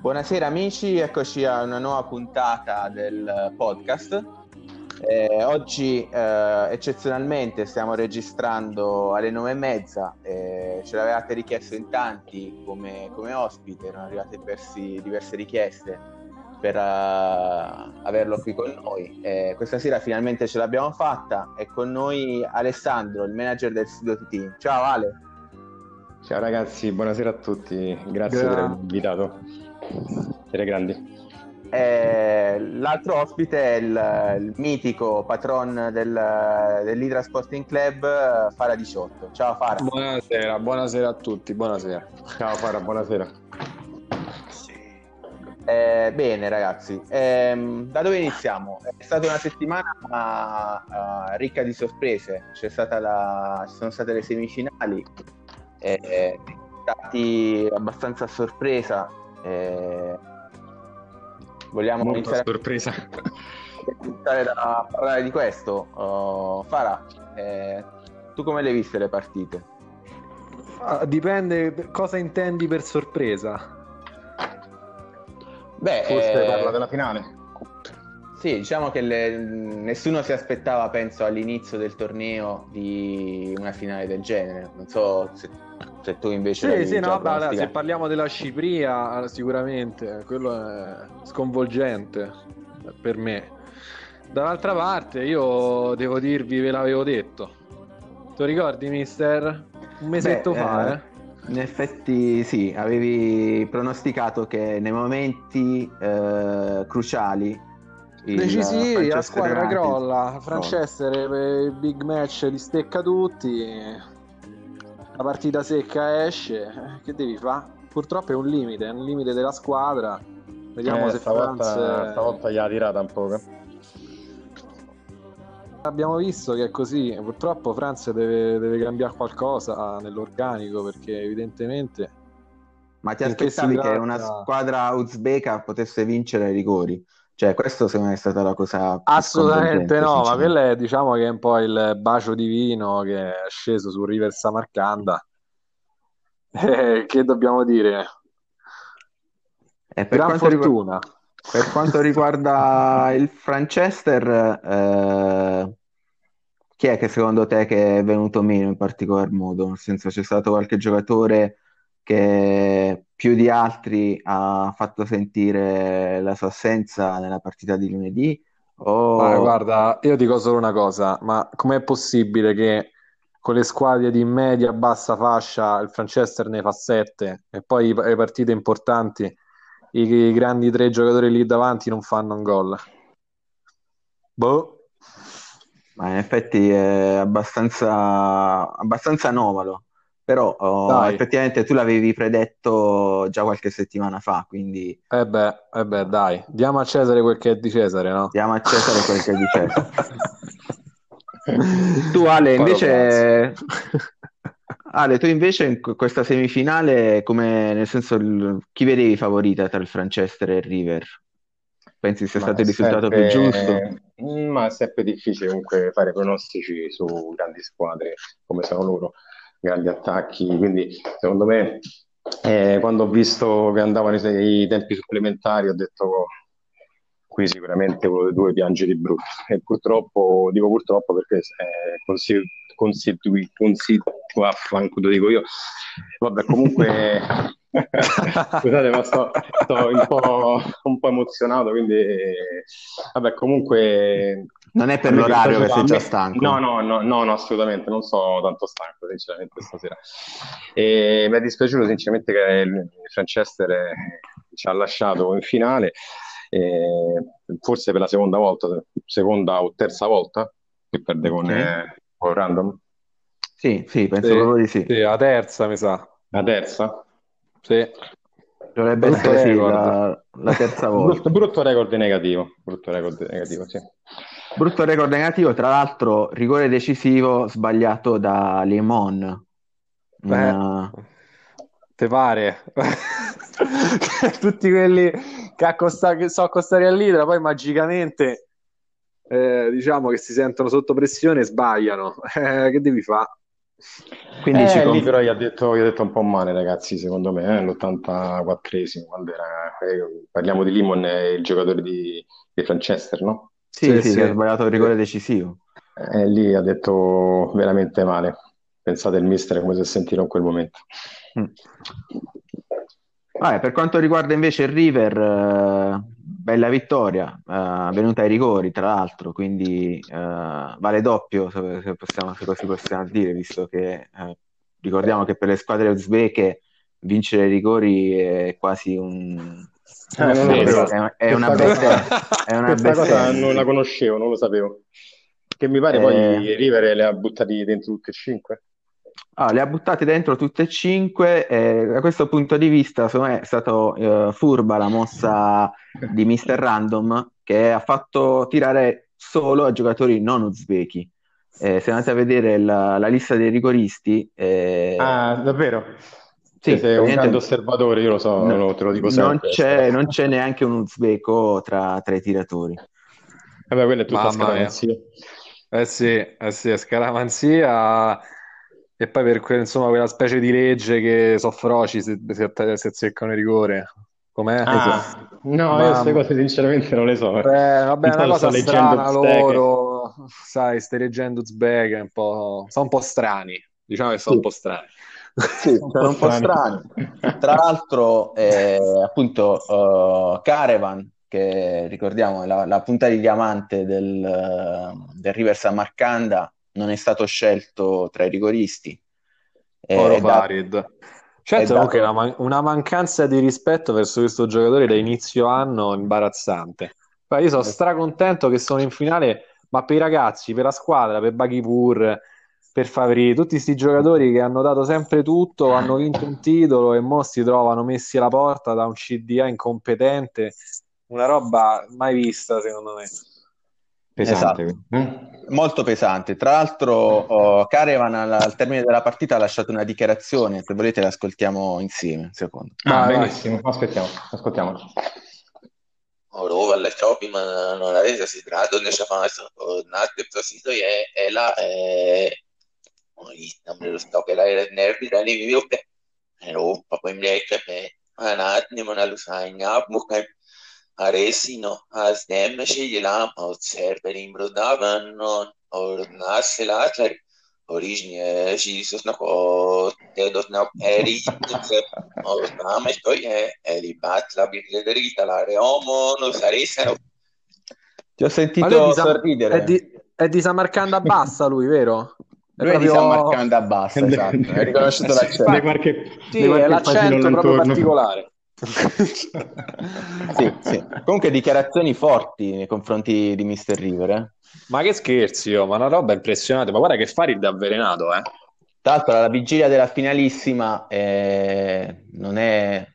Buonasera amici, eccoci a una nuova puntata del podcast. Eh, oggi eh, eccezionalmente stiamo registrando alle nove e mezza, eh, ce l'avevate richiesto in tanti come, come ospite, erano arrivate diversi, diverse richieste per uh, averlo qui con noi. questa sera finalmente ce l'abbiamo fatta, è con noi Alessandro, il manager del studio Team. Ciao Ale! Ciao ragazzi, buonasera a tutti, grazie Gra- per avermi invitato. Siete grandi. Eh, l'altro ospite è il, il mitico patron del, dell'Idra Sporting Club, Fara 18. Ciao Fara. Buonasera, buonasera a tutti, buonasera. Ciao Fara, buonasera. Eh, bene ragazzi, eh, da dove iniziamo? È stata una settimana uh, ricca di sorprese, la, ci sono state le semifinali, eh, stati abbastanza a sorpresa, eh, vogliamo Molto iniziare sorpresa. iniziare a parlare di questo. Uh, Fara, eh, tu come le hai viste le partite? Ah, dipende cosa intendi per sorpresa. Beh, forse eh... parla della finale. Sì, diciamo che le... nessuno si aspettava, penso, all'inizio del torneo di una finale del genere. Non so se se tu invece... Sì, sì, no, vabbè, se parliamo della Cipria, sicuramente, quello è sconvolgente per me. Dall'altra parte, io devo dirvi, ve l'avevo detto. Tu ricordi, mister? Un mesetto Beh, fa, eh, eh? In effetti sì, avevi pronosticato che nei momenti eh, cruciali decisivi la squadra crolla Franchester il big match li stecca tutti la partita secca esce, eh, che devi fare? Purtroppo è un limite, è un limite della squadra. Vediamo eh, se stavolta, France... stavolta gli ha tirata un po'. Abbiamo visto che è così, purtroppo Francia deve, deve cambiare qualcosa nell'organico perché evidentemente... Ma ti aspettavi che una squadra uzbeka potesse vincere ai rigori? Cioè, questo secondo me è stata la cosa Assolutamente no, ma quello è diciamo che è un po' il bacio divino che è sceso su River Samarcanda. Eh, che dobbiamo dire? E per Gran fortuna. Riguarda, per quanto riguarda il Franchester, eh, chi è che secondo te che è venuto meno in particolar modo? Nel senso, c'è stato qualche giocatore che più di altri ha fatto sentire la sua assenza nella partita di lunedì? O... Ah, guarda, io dico solo una cosa, ma com'è possibile che con le squadre di media bassa fascia il Franchester ne fa 7 e poi le partite importanti i, i grandi tre giocatori lì davanti non fanno un gol? Boh. Ma in effetti è abbastanza, abbastanza anomalo però oh, effettivamente tu l'avevi predetto già qualche settimana fa, quindi... Eh beh, eh beh, dai, diamo a Cesare quel che è di Cesare, no? Diamo a Cesare quel che è di Cesare. tu Ale, invece... Ale, tu invece in questa semifinale, come nel senso, il... chi vedevi favorita tra il Franchester e il River? Pensi sia ma stato il risultato sempre... più giusto? Ma è sempre difficile comunque fare pronostici su grandi squadre come sono loro grandi attacchi, quindi secondo me eh, quando ho visto che andavano i, i, tempi supplementari ho detto qui sicuramente uno dei due piange di brutto e purtroppo, dico purtroppo perché eh, consiglio considui, considui, lo dico io, vabbè comunque scusate ma sto, sto un, po', un, po', emozionato quindi vabbè comunque non è per l'orario che sei già stanco. No no, no no no assolutamente non sono tanto stanco sinceramente stasera. E mi è dispiaciuto sinceramente che eh, ci ha lasciato in finale eh, forse per la seconda volta seconda o terza volta che perde con, okay. eh, con Random sì, sì, penso sì, proprio di sì. sì. La terza, mi sa. La terza? Sì. Dovrebbe brutto essere sì, la, la, terza volta. Brutto, brutto, record negativo. Brutto record negativo, sì. Brutto record negativo, tra l'altro, rigore decisivo sbagliato da Limon. Una... Te pare? Tutti quelli che, accosta- che so accostare all'Idra, poi magicamente eh, diciamo che si sentono sotto pressione e sbagliano. Eh, che devi fare? Quindi eh, lì però gli ha, detto, gli ha detto un po' male, ragazzi, secondo me, eh, l'84esimo, quando era, eh, parliamo di Limon, il giocatore di, di Franchester, no? Sì, sì, sì, sì, ha sbagliato il rigore decisivo. Eh, lì ha detto veramente male. Pensate il mister come si è sentito in quel momento. Mm. Vabbè, per quanto riguarda invece il River, eh, bella vittoria, eh, venuta ai rigori tra l'altro, quindi eh, vale doppio se, se, possiamo, se così possiamo dire, visto che eh, ricordiamo che per le squadre uzbeke vincere i rigori è quasi un... Eh, è, è, è, una bella è una Questa cosa non la conoscevo, non lo sapevo. Che mi pare poi eh. River le ha buttati dentro tutte e cinque. Ah, le ha buttate dentro tutte e cinque. E da questo punto di vista, secondo me è stata eh, furba la mossa di Mr. Random che ha fatto tirare solo a giocatori non uzbeki. Eh, se andate a vedere la, la lista dei rigoristi, eh... ah, davvero? Sì, sei un grande osservatore, io lo so, no, lo, te lo dico sempre. Non c'è, non c'è neanche un uzbeko tra, tra, i tiratori. Vabbè, quella è tutta scaramanzia. Eh sì, eh sì, scaramanzia e poi per que- insomma, quella specie di legge che sono feroci se, se, se azzeccano il rigore. Com'è? Ah, esatto. No, Ma... io queste cose sinceramente non le so. Eh, vabbè, è una cosa strana loro. Sai, stai leggendo Uzbek, un po'... sono un po' strani. Diciamo che sono sì. un po' strani. Sì, sono un po' strani. Tra l'altro, eh, appunto, uh, Caravan, che ricordiamo la, la punta di diamante del, del River Samarcanda, non è stato scelto tra i rigoristi. Oro eh, Farid. Da... Certo, dato... una, man- una, mancanza di rispetto verso questo giocatore da inizio anno imbarazzante. io sono stracontento che sono in finale, ma per i ragazzi, per la squadra, per Baghipur, per Favri, tutti questi giocatori che hanno dato sempre tutto, hanno vinto un titolo e mo si trovano messi alla porta da un CDA incompetente, una roba mai vista secondo me. Pesante. Esatto. Molto pesante. Tra l'altro, oh, Carevan al, al, termine della partita ha lasciato una dichiarazione. Se volete, l'ascoltiamo insieme. Un secondo. Ah, ah benissimo. Aspettiamo, ascoltiamo. Orova le tropi, ma non avete si grado ne c'è fatto. Natte prosito è è la non me lo sto che la nervi da lì vi ho che ero poi mi ha che ma un attimo non lo sai, non Aresino Azdemešejilam od Cerberim Brudavan od Naselatari Originje Jesus na Tedos na Peri od Name što je Eli Batla Birlederita la Reomo no Saresano Ti ho sentito di sorridere. È di, è di Samarcanda Bassa lui, vero? È lui proprio... è di Samarcanda Bassa, esatto. Hai riconosciuto l'accento. Qualche, sì, è l'accento proprio particolare sì, sì. Comunque dichiarazioni forti nei confronti di Mr. River. Eh? Ma che scherzi, oh, ma una roba impressionante. Ma guarda che Farid è avvelenato, eh. Tra l'altro alla vigilia della finalissima eh, non è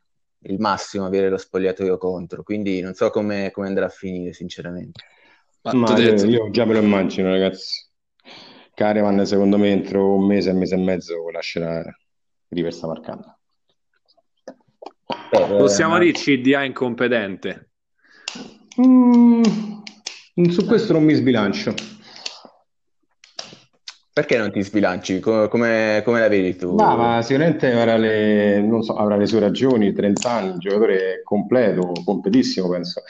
il massimo avere lo spogliatoio contro, quindi non so come, come andrà a finire, sinceramente. Ma, ma io, io già me lo immagino, ragazzi. Caravan, secondo me, entro un mese, un mese e mezzo lascerà River marcando. Eh, Possiamo dire CDA incompetente? Mm, su questo non mi sbilancio. Perché non ti sbilanci? Come, come, come la vedi tu? No, ma sicuramente avrà le, so, avrà le, sue ragioni, 30 anni, un giocatore completo, completissimo penso.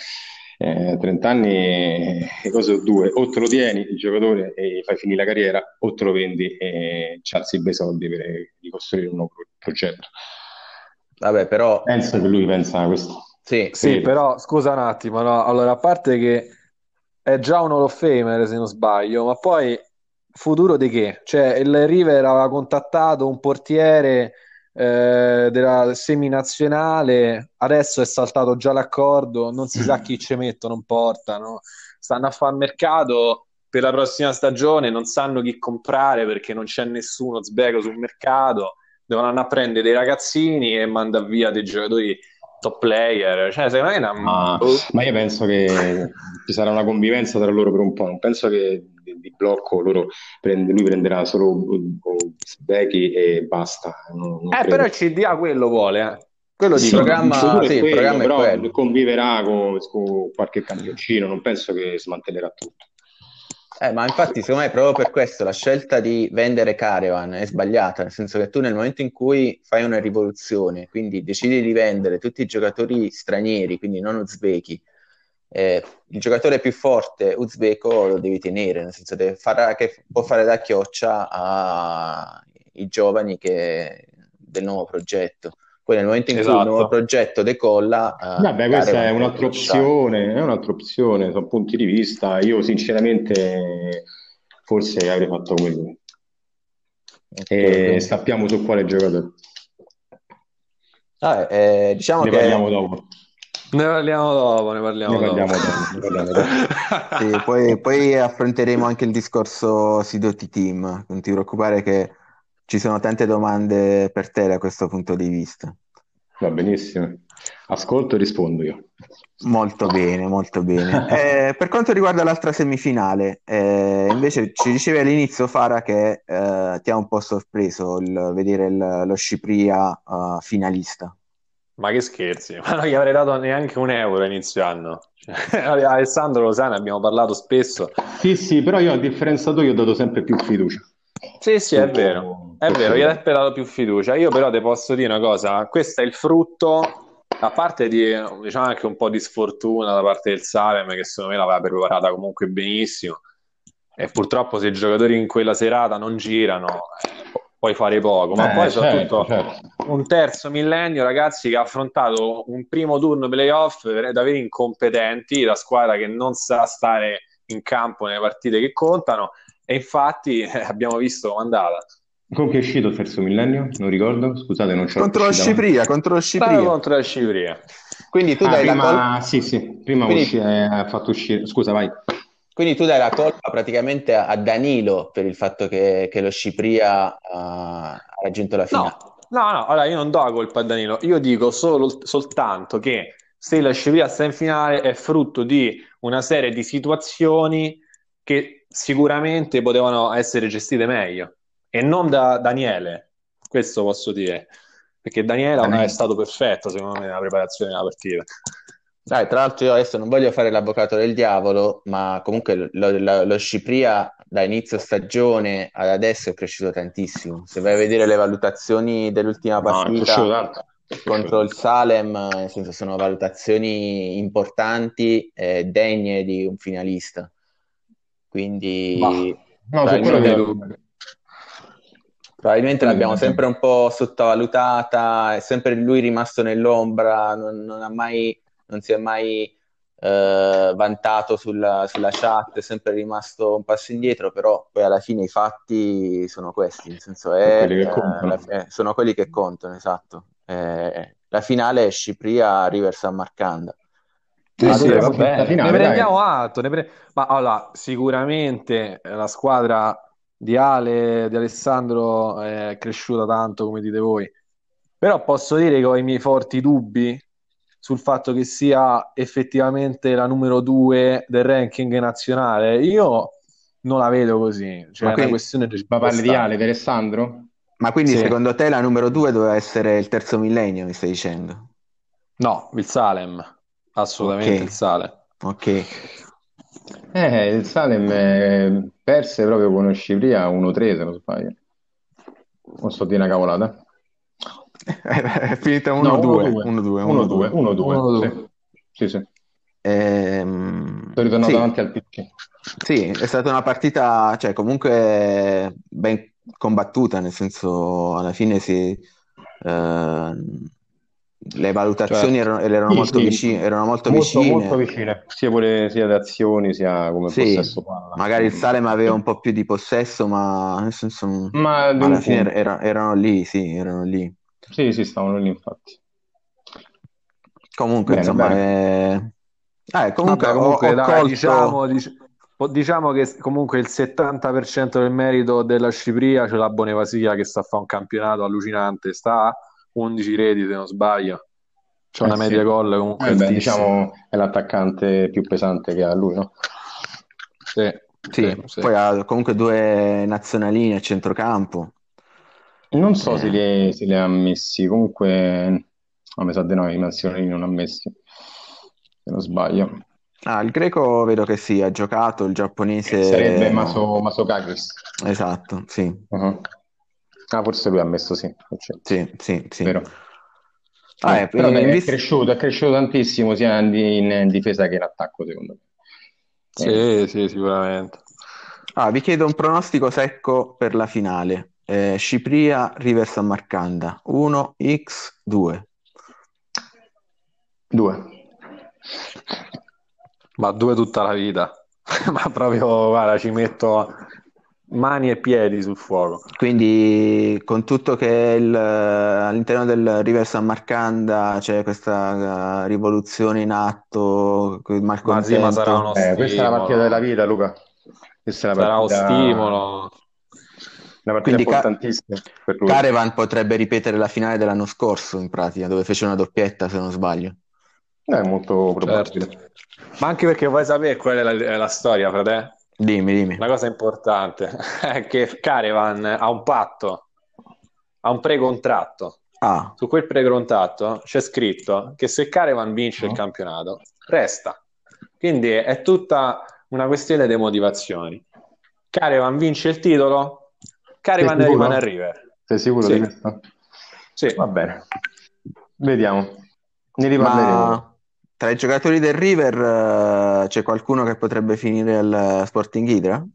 Eh, 30 anni, cosa sono due, o te lo tieni il giocatore e fai finire la carriera, o te lo vendi e ci alzi i bei soldi per ricostruire un nuovo progetto. Vabbè, però... Penso che lui pensa a questo. Sì, sì, però scusa un attimo, no? Allora, a parte che è già un Hall of Famer, se non sbaglio, ma poi futuro di che? Cioè, il River aveva contattato un portiere eh, della seminazionale, adesso è saltato già l'accordo, non si sa chi ci mettono, non portano, stanno a fare mercato per la prossima stagione, non sanno chi comprare perché non c'è nessuno sbego sul mercato devono andare a prendere dei ragazzini e mandare via dei giocatori top player. Cioè, secondo me è una... ma, ma io penso che ci sarà una convivenza tra loro per un po'. Non penso che di, di blocco loro prende, lui prenderà solo Becky e basta. Non, non eh, però il CDA quello vuole, eh. Quello sì, programma, sì, quello, programma però quello. conviverà con, con qualche campioncino, non penso che smantellerà tutto. Eh, ma infatti, secondo me, proprio per questo la scelta di vendere Caravan è sbagliata, nel senso che tu nel momento in cui fai una rivoluzione, quindi decidi di vendere tutti i giocatori stranieri, quindi non uzbeki, eh, il giocatore più forte uzbeko lo devi tenere, nel senso far, che può fare da chioccia ai giovani che, del nuovo progetto. Poi nel momento in esatto. cui il nuovo progetto decolla... Uh, Vabbè, questa è un'altra opzione, è un'altra opzione, sono punti di vista. Io sinceramente forse avrei fatto come lui. E sappiamo su quale giocatore. Ah, eh, diciamo ne che... parliamo dopo. Ne parliamo dopo, ne parliamo, ne parliamo dopo. dopo. Ne parliamo dopo. sì, poi, poi, affronteremo anche il discorso Sidoti Team, non ti preoccupare che ci sono tante domande per te da questo punto di vista. Va benissimo. Ascolto e rispondo io. Molto bene, molto bene. Eh, per quanto riguarda l'altra semifinale, eh, invece ci dicevi all'inizio Fara che eh, ti ha un po' sorpreso il vedere il, lo Scipria uh, finalista. Ma che scherzi, ma non gli avrei dato neanche un euro a inizio anno. Cioè, Alessandro lo sa, ne abbiamo parlato spesso. Sì, sì, però io a differenza tua io ho dato sempre più fiducia. Sì, sì, è vero, è vero, gli hai dato più fiducia. Io però ti posso dire una cosa, questo è il frutto, a parte di, diciamo anche un po' di sfortuna da parte del Salem, che secondo me l'aveva preparata comunque benissimo, e purtroppo se i giocatori in quella serata non girano, eh, puoi fare poco, ma eh, poi certo, soprattutto certo. un terzo millennio, ragazzi, che ha affrontato un primo turno playoff davvero incompetenti, la squadra che non sa stare in campo nelle partite che contano e infatti eh, abbiamo visto come è andata. Con chi è uscito il terzo millennio? Non ricordo, scusate, non c'è Contro lo Scipria, contro lo Scipria. contro la Scipria. Quindi tu ah, dai prima, la colpa... Sì, sì, prima Quindi... usci... eh, ha fatto uscire... Scusa, vai. Quindi tu dai la colpa praticamente a Danilo per il fatto che, che lo Scipria ha raggiunto la finale. No, no, no, allora io non do la colpa a Danilo, io dico solo, soltanto che se la Scipria sta in finale è frutto di una serie di situazioni che sicuramente potevano essere gestite meglio e non da Daniele, questo posso dire, perché Daniele non è stato perfetto secondo me nella preparazione della partita. Dai, tra l'altro io adesso non voglio fare l'avvocato del diavolo, ma comunque lo, lo, lo Scipria da inizio stagione ad adesso è cresciuto tantissimo. Se vai a vedere le valutazioni dell'ultima partita no, contro il Salem, senso sono valutazioni importanti e degne di un finalista. Quindi no, probabilmente, probabilmente l'abbiamo sempre un po' sottovalutata, è sempre lui rimasto nell'ombra, non, non, ha mai, non si è mai eh, vantato sulla, sulla, chat, è sempre rimasto un passo indietro, però poi alla fine i fatti sono questi, nel senso è, quelli eh, eh, sono quelli che contano, esatto. Eh, la finale è Scipria River San Marcanda. Sì, sì, vabbè, finale, ne prendiamo atto. Ne pre... Ma allora, sicuramente la squadra di Ale, di Alessandro è cresciuta tanto, come dite voi. Però posso dire che ho i miei forti dubbi sul fatto che sia effettivamente la numero due del ranking nazionale. Io non la vedo così. Cioè, ma, quindi, questione di ma parli di Ale, di Alessandro? Ma quindi sì. secondo te la numero due doveva essere il terzo millennio, mi stai dicendo? No, il Salem. Assolutamente okay. il sale. Ok. Eh, il Salem eh, perse proprio con Scipria 1-3 se non sbaglio. Non sto di una cavolata. È finita 1-2. 1-2. 1-2. Sì, sì. Ehm, Sono ritornato sì. davanti al PC. Sì, è stata una partita, cioè comunque ben combattuta, nel senso alla fine si... Eh, le valutazioni certo. erano, erano, sì, molto sì. Vicine, erano molto, molto vicine. Molto vicine, sia, pure, sia le azioni sia come sì, possesso palla. Magari il Salem aveva un po' più di possesso, ma nel senso, ma alla fine era, erano lì, sì, erano lì. Sì, sì, stavano lì infatti. Comunque, bene, insomma, bene. È... Eh, comunque, Vabbè, comunque ho, ho dai, colto... diciamo, dic- diciamo, che comunque il 70% del merito della Scipria ce l'ha Bonevasia che sta a fare un campionato allucinante, sta 11 reti se non sbaglio. C'è eh una media sì. gol comunque. Eh beh, diciamo è l'attaccante più pesante che ha lui, no? Sì, sì, sì. Poi ha comunque due nazionalini a centrocampo. Non so eh. se, li, se, li, ha messi, comunque a me sa di no, i nazionalini non ha messi, se non sbaglio. Ah, il greco vedo che sì, ha giocato, il giapponese... Sarebbe Maso, Masokagis. Esatto, sì. Uh-huh. Ah, forse lui ha messo sì. Sì, sì, sì. Vero. Ah, eh, però in è cresciuto, è cresciuto tantissimo sia in, in difesa che in attacco, secondo me. Sì, sì, sicuramente. Ah, vi chiedo un pronostico secco per la finale. Eh, Cipria River San Marcanda 1x2 2 Ma due tutta la vita. Ma proprio, guarda, ci metto mani e piedi sul fuoco. quindi con tutto che il- all'interno del River San Marcanda c'è questa eh, rivoluzione in atto il Ma sì, ma sarà uno Eh, questa è la partita della vita, Luca. Questa è la Sarà uno stimolo. una partita Quindi Ca- importantissima per lui. Carevan potrebbe ripetere la finale dell'anno scorso in pratica dove fece una doppietta se non sbaglio È molto probabile. Certo. Ma anche perché vuoi sapere qual è la, la storia, frate? Dimmi dimmi Una cosa importante è che Carevan ha un patto, ha un precontratto. ah Su quel precontratto c'è scritto che se Carevan vince il No. campionato, resta. Quindi è tutta una questione di motivazioni. Carevan vince il titolo, Carevan sicuro? rimane a River. Sei sicuro Sì. di questo? Sì. Va bene. Vediamo. Ne riparleremo. Ma tra i giocatori del River eh, c'è qualcuno che potrebbe finire al Sporting Hydra?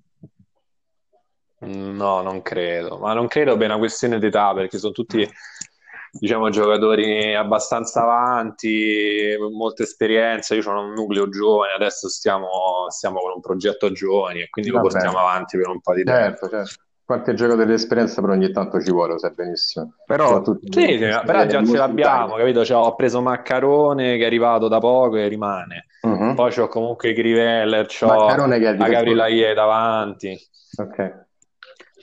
No, non credo, ma non credo per una questione d'età, perché sono tutti, diciamo, giocatori abbastanza avanti, molta esperienza. Io ho un nucleo giovane, adesso stiamo, stiamo con un progetto giovani e quindi lo portiamo avanti per un po' di tempo. Certo, certo. Qualche giocatore di esperienza però ogni tanto ci vuole, lo sai benissimo. Però Sì, sì, però già ce l'abbiamo, capito? Cioè, ho preso Maccarone che è arrivato da poco e rimane. Mhm. Poi c'ho comunque la difensore. Gabrielaie davanti. Ok.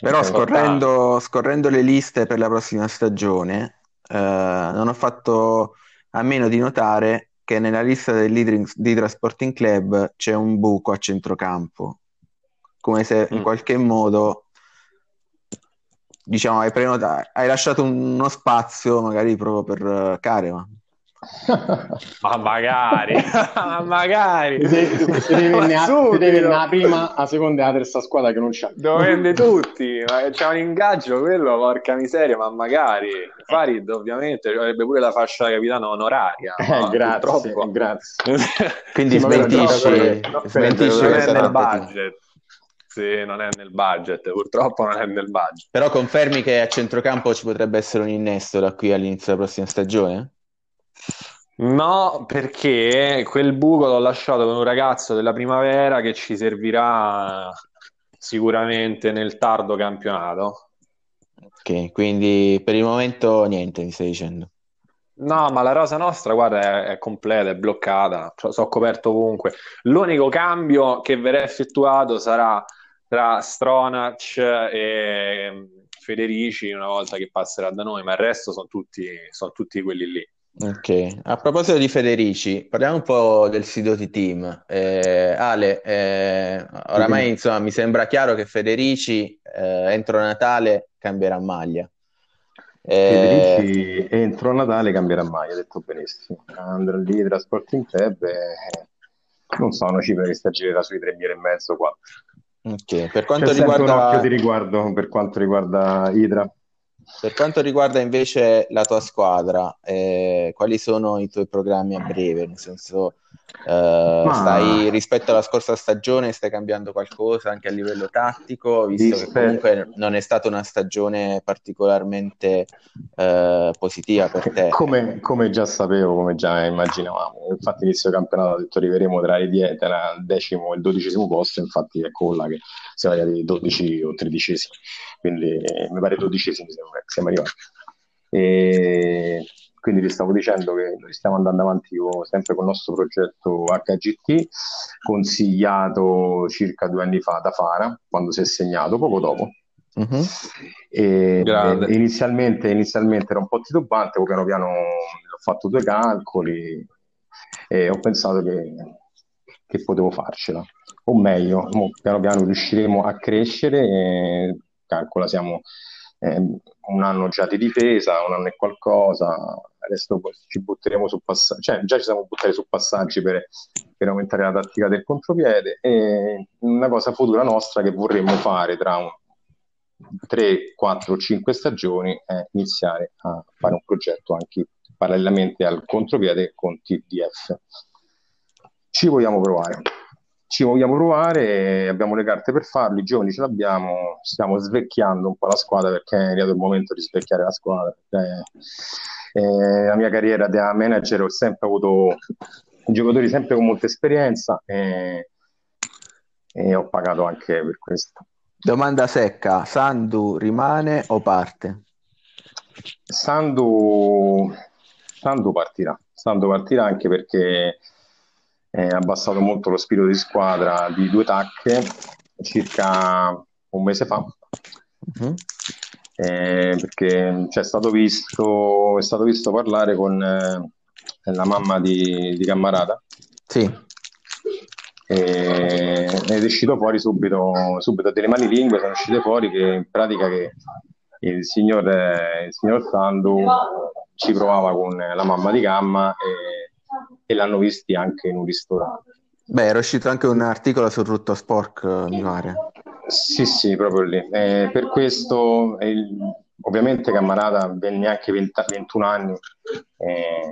Però scorrendo, scorrendo le liste per la prossima stagione, eh, non ho fatto a meno di notare che nella lista dell'Hydra Sporting Club c'è un buco a centrocampo, come se in Mm. qualche modo, diciamo, hai prenotato, hai lasciato uno spazio magari proprio per eh, Carevan. Ma magari, ma magari. Ti devi Ma la prima, la seconda e la terza squadra che non c'ha. Lo vende tutti, ma c'è un ingaggio quello, porca miseria, ma magari Farid ovviamente avrebbe pure la fascia da capitano onoraria, Eh, grazie, grazie. Quindi smentisci, smentisci è questa nel budget. Sì, non è nel budget, purtroppo non è nel budget. Però confermi che a centrocampo ci potrebbe essere un innesto da qui all'inizio della prossima stagione? No, perché quel buco l'ho lasciato con un ragazzo della primavera che ci servirà sicuramente nel tardo campionato. Ok, quindi per il momento niente, mi stai dicendo. No, ma la rosa nostra, guarda, è, è completa, è bloccata, cioè, sono coperto ovunque. L'unico cambio che verrà effettuato sarà tra Stronach e mm, Federici una volta che passerà da noi, ma il resto sono tutti, sono tutti quelli lì. Ok, a proposito di Federici, parliamo un po' del Sidoti Team. Eh, Ale, eh, oramai insomma mi sembra chiaro che Federici eh, entro Natale cambierà maglia. Eh, Federici entro Natale cambierà mai, ha detto benissimo. Andrà lì tra Sporting Club e non so, una cifra che sta girerà sui 3 milioni e mezzo qua. ok, per quanto C'è sempre un riguarda, occhio di riguardo per quanto riguarda Idra. Per quanto riguarda invece la tua squadra, eh, quali sono i tuoi programmi a breve? Nel senso, eh, stai rispetto alla scorsa stagione, stai cambiando qualcosa anche a livello tattico, visto che Rispe- comunque non è stata una stagione particolarmente eh, positiva per te. Come, come già sapevo, come già immaginavamo, infatti inizio campionato ho detto arriveremo tra, i die- tra il decimo e il dodicesimo posto, infatti ecco là che siamo arrivati 12 o 13, quindi eh, mi pare dodicesimi sembra che siamo arrivati. E quindi vi stavo dicendo che noi stiamo andando avanti con- sempre con il nostro progetto HGT, consigliato circa due anni fa da Fara, quando si è segnato, poco dopo. Mhm. E, e inizialmente, inizialmente era un po' titubante, poi piano piano ho fatto due calcoli e ho pensato che, che potevo farcela. O meglio, piano piano riusciremo a crescere e calcola, siamo eh, un anno già di difesa, un anno e qualcosa, adesso ci butteremo su passaggi, cioè già ci siamo buttati su passaggi per, per, aumentare la tattica del contropiede e una cosa futura nostra che vorremmo fare tra un 3, 4, 5 stagioni è iniziare a fare un progetto anche parallelamente al contropiede con TDF. Ci vogliamo provare ci vogliamo provare, abbiamo le carte per farlo, i giovani ce l'abbiamo, stiamo svecchiando un po' la squadra perché è arrivato il momento di svecchiare la squadra. Eh, eh, la mia carriera da manager ho sempre avuto giocatori sempre con molta esperienza e, e ho pagato anche per questo. Domanda secca, Sandu rimane o parte? Sandu, Sandu partirà, Sandu partirà anche perché eh, abbassato molto lo spirito di squadra di due tacche circa un mese fa. Uh-huh. Eh, perché c'è stato visto, è stato visto parlare con eh, la mamma di, di Cammarata. Sì. ed è uscito fuori subito, subito delle mani lingue sono uscite fuori che in pratica che il signor, il signor Sandu ci provava con la mamma di Gamma e e l'hanno visti anche in un ristorante. Beh, era uscito anche un articolo sul Rutto Spork, mi pare. Sì, sì, proprio lì. Eh, per questo, il, ovviamente Cammarata venne anche 20, 21 anni, eh,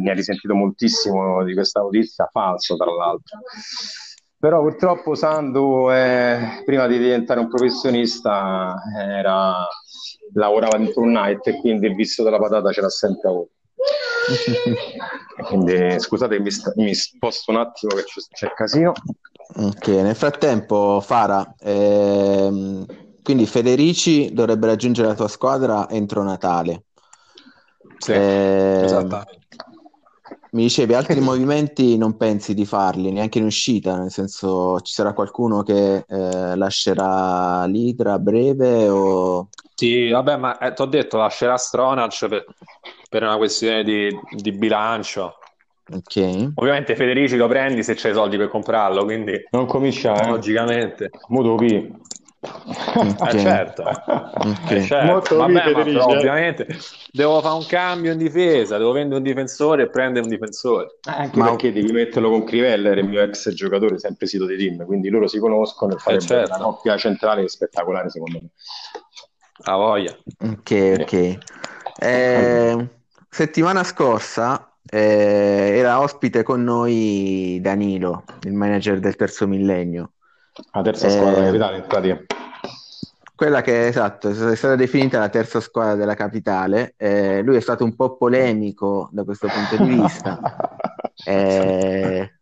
ne ha risentito moltissimo di questa notizia, falso tra l'altro. Però purtroppo Sandu, eh, prima di diventare un professionista, era, lavorava dentro un night e quindi il visto della patata ce l'ha sempre avuto. Quindi scusate, mi, sta, mi, sposto un attimo che c'è, c'è casino. Ok, nel frattempo, Fara, ehm, quindi Federici dovrebbe raggiungere la tua squadra entro Natale. Sì, eh, esattamente. Mi dicevi altri movimenti non pensi di farli neanche in uscita, nel senso ci sarà qualcuno che eh, lascerà l'Idra a breve o... Sì, vabbè, ma eh, ti ho detto lascerà Stronach per, per una questione di, di bilancio. Ok. Ovviamente Federici lo prendi se c'hai i soldi per comprarlo, quindi non cominciare. Logicamente. Mutopi. Okay. Eh, certo, okay. eh, certo. Molto Vabbè, ma però, ovviamente devo fare un cambio in difesa, devo vendere un difensore e prendere un difensore. Eh, anche ma... perché devi metterlo con Criveller, il mio ex giocatore, sempre sito di team, quindi loro si conoscono e fare eh, certo. una coppia centrale spettacolare secondo me. A voglia. Ok, ok. Eh, settimana scorsa eh, era ospite con noi Danilo, il manager del terzo millennio. La terza squadra eh, capitale in pratica. Quella che esatto, è stata definita la terza squadra della capitale. Eh, lui è stato un po' polemico da questo punto di vista. eh,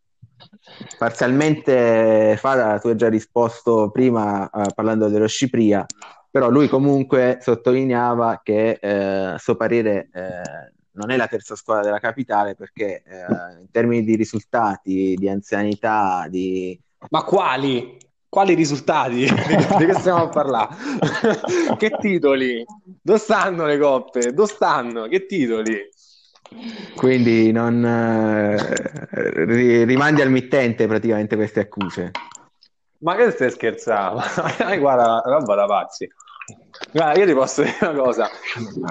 parzialmente Fada, tu hai già risposto prima uh, parlando dello Scipria, però lui comunque sottolineava che eh, a suo parere eh, non è la terza squadra della capitale perché eh, in termini di risultati, di anzianità, di... Ma quali? Quali risultati? di che stiamo a parlare? che titoli? Dove stanno le coppe? Dove stanno? Che titoli? Quindi non eh, rimandi al mittente praticamente queste accuse. Ma che stai scherzando? Guarda, roba da pazzi. Guarda, io ti posso dire una cosa: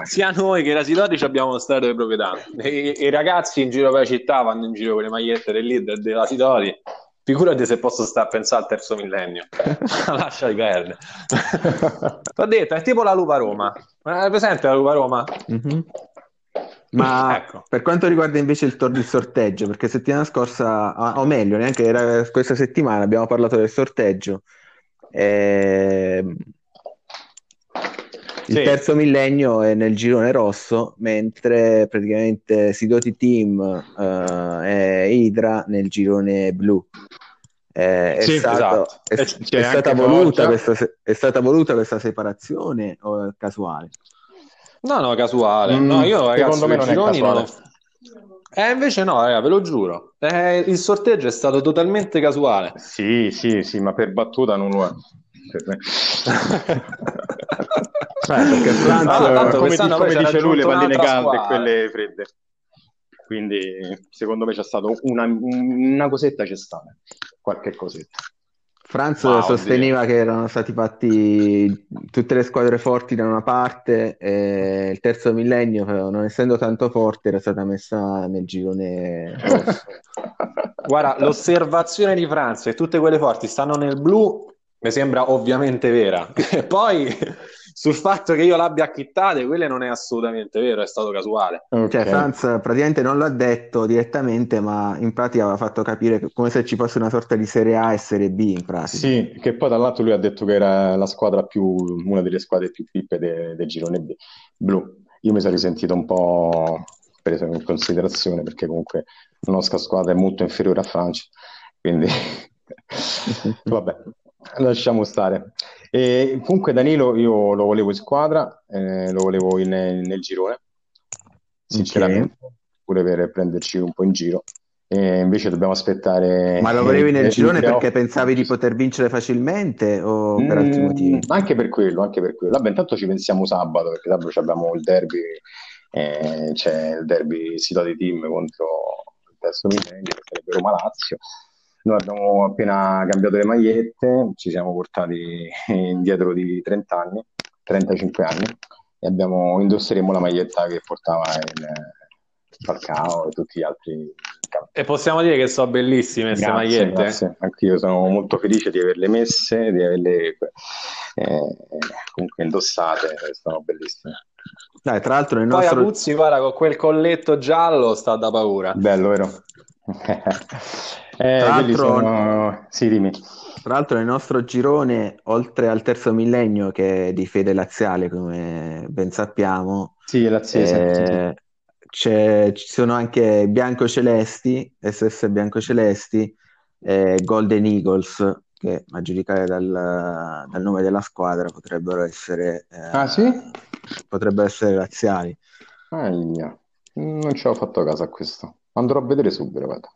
sia noi che i Rasidori abbiamo uno stato di proprietà. I, I, ragazzi in giro per la città vanno in giro con le magliette del leader dei Rasidori. Figurati se posso stare a pensare al terzo millennio. Lascia di perdere. Ti ho detto, è tipo la Lupa Roma. Hai presente la Lupa Roma? Mm-hmm. Ma ecco. per quanto riguarda invece il, tor- il sorteggio, perché settimana scorsa, o meglio, neanche era questa settimana abbiamo parlato del sorteggio. Eh, il sì. terzo millennio è nel girone rosso, mentre praticamente Sidoti Team uh, e Idra nel girone blu. Eh, è, sì, stato, esatto. è, è, stata questa, è, stata voluta questa, separazione o è casuale? No, no, casuale. Mm, no, io ragazzi, secondo me non gironi è non... Eh, invece no, raga, ve lo giuro. Eh, il sorteggio è stato totalmente casuale. Sì, sì, sì, ma per battuta non lo è. Cioè, perché Franz, ah, tanto come, dice lui, le palline calde e quelle fredde. Quindi secondo me c'è stato una, una cosetta, c'è stata qualche cosetta. Franz Ma, sosteneva oddio. che erano stati fatti tutte le squadre forti da una parte e il terzo millennio, non essendo tanto forte, era stata messa nel girone rosso. Guarda, l'osservazione di Franz e tutte quelle forti stanno nel blu mi sembra ovviamente vera. Poi sul fatto che io l'abbia acchittate, quello non è assolutamente vero, è stato casuale. Okay. Cioè, Franz praticamente non l'ha detto direttamente, ma in pratica aveva fatto capire come se ci fosse una sorta di Serie A e Serie B in pratica. Sì, che poi dall'altro lui ha detto che era la squadra più, una delle squadre più pippe del de girone B, blu. Io mi sono risentito un po' preso in considerazione perché comunque la nostra squadra è molto inferiore a Francia, quindi vabbè, lasciamo stare. E comunque Danilo io lo volevo in squadra, eh, lo volevo in, nel girone, sinceramente, okay. pure per prenderci un po' in giro. E invece dobbiamo aspettare. Ma lo volevi nel girone perché pensavi di poter vincere facilmente o per mm, altri motivi? Anche per quello, anche per quello. Vabbè, intanto ci pensiamo sabato perché sabato abbiamo il derby, eh, c'è il derby sito di team contro il terzo millennio che sarebbe Roma Lazio. Noi abbiamo appena cambiato le magliette, ci siamo portati indietro di 30 anni, 35 anni, e abbiamo, indosseremo la maglietta che portava il Falcao e tutti gli altri. E possiamo dire che sono bellissime queste magliette? Grazie. Anch'io sono molto felice di averle messe, di averle eh, comunque indossate, sono bellissime. Dai, tra l'altro nel Poi nostro... Puzzi, guarda, con quel colletto giallo sta da paura. Bello, vero? Eh, tra, l'altro, sono... sì, tra l'altro nel nostro girone, oltre al terzo millennio che è di fede laziale, come ben sappiamo, sì, laziale, eh, ci sono anche bianco-celesti, SS bianco-celesti, e Golden Eagles, che a giudicare dal, dal, nome della squadra potrebbero essere, eh, ah, sì? potrebbero essere laziali. Ah, non ci ho fatto caso a questo. Andrò a vedere subito, guarda.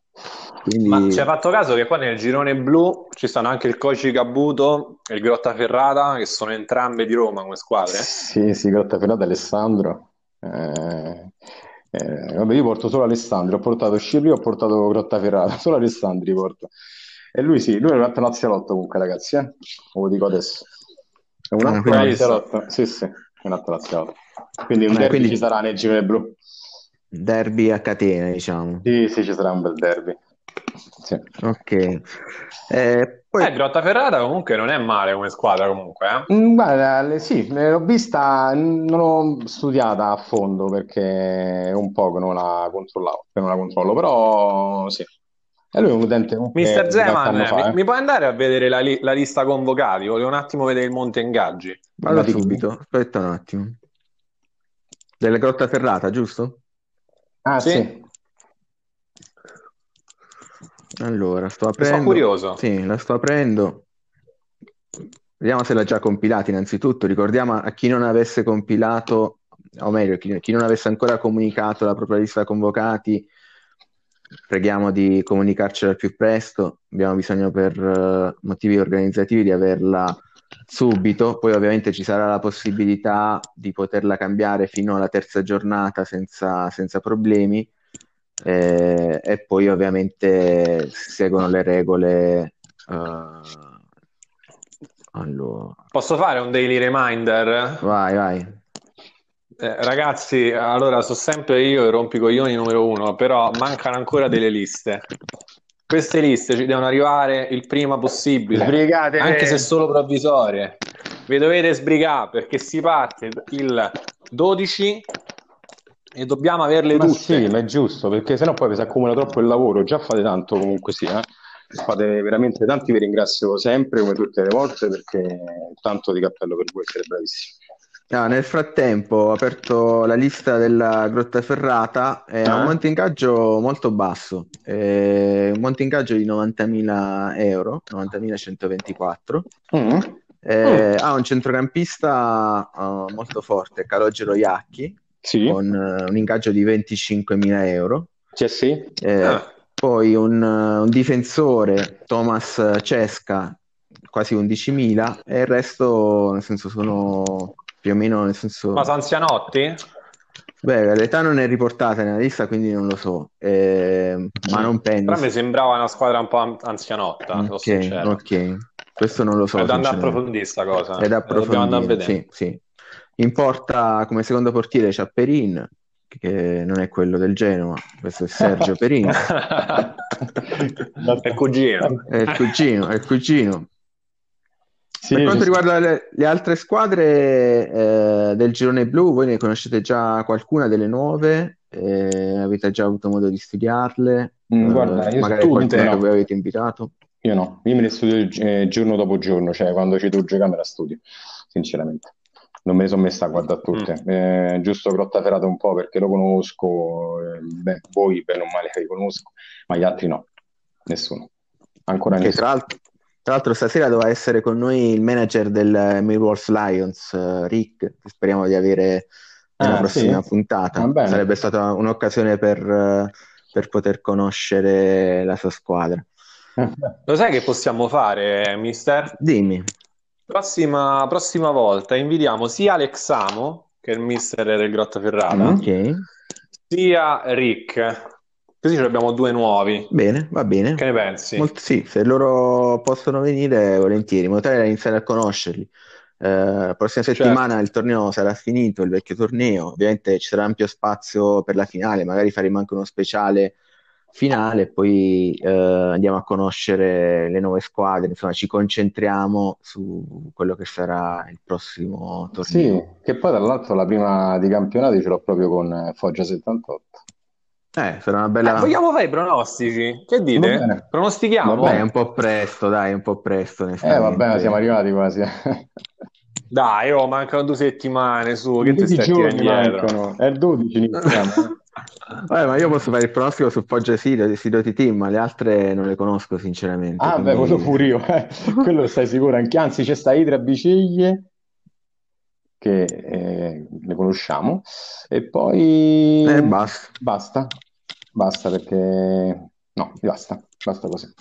Quindi... Ma ci hai fatto caso che qua nel girone blu ci stanno anche il Coci Cabuto e il Grottaferrata, che sono entrambe di Roma come squadre? Sì, sì, Grottaferrata e Alessandro. Eh, eh, vabbè, io porto solo Alessandro, ho portato Scipri, ho portato Grottaferrata, solo Alessandri porto. E lui sì, lui è un altro nazialotto comunque, ragazzi, eh? Lo dico adesso. È un altro ah, nazialotto. Sì, sì, è un altro nazialotto. Quindi un eh, quindi... ci sarà nel girone blu. Derby a catena, diciamo. Sì, sì, ci sarà un bel derby. Sì. Ok. Eh, poi... eh, Grottaferrata comunque non è male come squadra comunque. Eh? Mm, guarda, sì, l'ho vista, non l'ho studiata a fondo perché un po' che non la controllavo, che non la controllo, però sì. E lui è un utente Mister Zeman, fa, mi, eh. mi, puoi andare a vedere la, li- la, lista convocati? Volevo un attimo vedere il monte ingaggi. Vado subito, aspetta un attimo. Delle Grottaferrata, giusto? Ah, sì. sì. Allora, sto aprendo. Sono curioso. Sì, la sto aprendo. Vediamo se l'ha già compilata innanzitutto. Ricordiamo a chi non avesse compilato, o meglio, chi, chi non avesse ancora comunicato la propria lista convocati, preghiamo di comunicarcela al più presto. Abbiamo bisogno per uh, motivi organizzativi di averla subito. Poi ovviamente ci sarà la possibilità di poterla cambiare fino alla terza giornata senza, senza problemi eh, e poi ovviamente seguono le regole. Uh, allora. Posso fare un daily reminder? Vai, vai. Eh, ragazzi, allora so sempre io i rompicoglioni numero uno, però mancano ancora delle liste. Queste liste ci devono arrivare il prima possibile, Sbrigate. anche se solo provvisorie. Vi dovete sbrigare perché si parte il 12 e dobbiamo averle ma tutte. Sì, ma è giusto, perché sennò poi si accumula troppo il lavoro, già fate tanto comunque sì, eh? fate veramente tanti, vi ringrazio sempre come tutte le volte perché tanto di cappello per voi, siete bravissimi. No, nel frattempo ho aperto la lista della Grotta Ferrata, è ah. un monte ingaggio molto basso, è un monte ingaggio di 90.000 euro, 90.124. Mm. Eh, mm. Ha un centrocampista uh, molto forte, Calogero Iacchi, sì. con uh, un ingaggio di 25.000 euro. Cioè, sì. Eh, ah. Poi un, un, difensore, Thomas Cesca, quasi 11.000 e il resto, nel senso, sono più o meno, nel senso... Ma sono anzianotti? Beh, l'età non è riportata nella lista, quindi non lo so, eh, ma non penso. Però mi sembrava una squadra un po' anzianotta, ok, ok. Questo non lo so. È da andare a approfondire questa cosa. È da approfondire, sì, sì. In porta come secondo portiere c'è Perin, che non è quello del Genoa, questo è Sergio Perin. è il cugino. È il cugino, è il cugino. Sì, per quanto riguarda le, le altre squadre eh, del girone blu, voi ne conoscete già qualcuna delle nuove? Eh, avete già avuto modo di studiarle? Mm, guarda, eh, magari qualcuno no. che voi avete invitato? Io no, io me le studio eh, giorno dopo giorno, cioè quando ci devo giocare me la studio, sinceramente. Non me ne sono messa a guardare tutte. Mm. Eh, giusto Grottaferrata un po' perché lo conosco, eh, beh, voi bene o male li conosco, ma gli altri no, nessuno. Ancora nessuno. Tra l'altro, tra l'altro stasera doveva essere con noi il manager del Millwall Lions, uh, Rick, che speriamo di avere nella ah, prossima sì? puntata. Sarebbe stata un'occasione per, uh, per, poter conoscere la sua squadra. Lo sai che possiamo fare, mister? Dimmi. Prossima, prossima volta invitiamo sia Alex Amo, che è il mister del Grotta Ferrata, okay. sia Rick, Così abbiamo due nuovi. Bene, va bene. Che ne pensi? Molto, sì, se loro possono venire, volentieri. In modo tale da iniziare a conoscerli. Eh, la prossima certo. settimana certo. il torneo sarà finito, il vecchio torneo. Ovviamente ci sarà ampio spazio per la finale. Magari faremo anche uno speciale finale e poi eh, andiamo a conoscere le nuove squadre. Insomma, ci concentriamo su quello che sarà il prossimo torneo. Sì, che poi tra l'altro la prima di campionati ce l'ho proprio con Foggia 78. Eh, sarà una bella... Eh, vogliamo fare i pronostici? Che dite? Pronostichiamo? Vabbè, è un po' presto, dai, un po' presto. Eh, vabbè, siamo arrivati quasi. dai, oh, mancano due settimane, su, che ti stai giorni mancano. È il 12 iniziamo. Vabbè, ma io posso fare il pronostico su Foggia Sido, di Sidoti Team, ma le altre non le conosco sinceramente. Ah, quindi... beh, quello pure io, eh. quello stai sicuro anche. Anzi, c'è sta Idra Biceglie, che eh, le conosciamo, e poi... Eh, basta. Basta, basta perché... No, basta, basta così.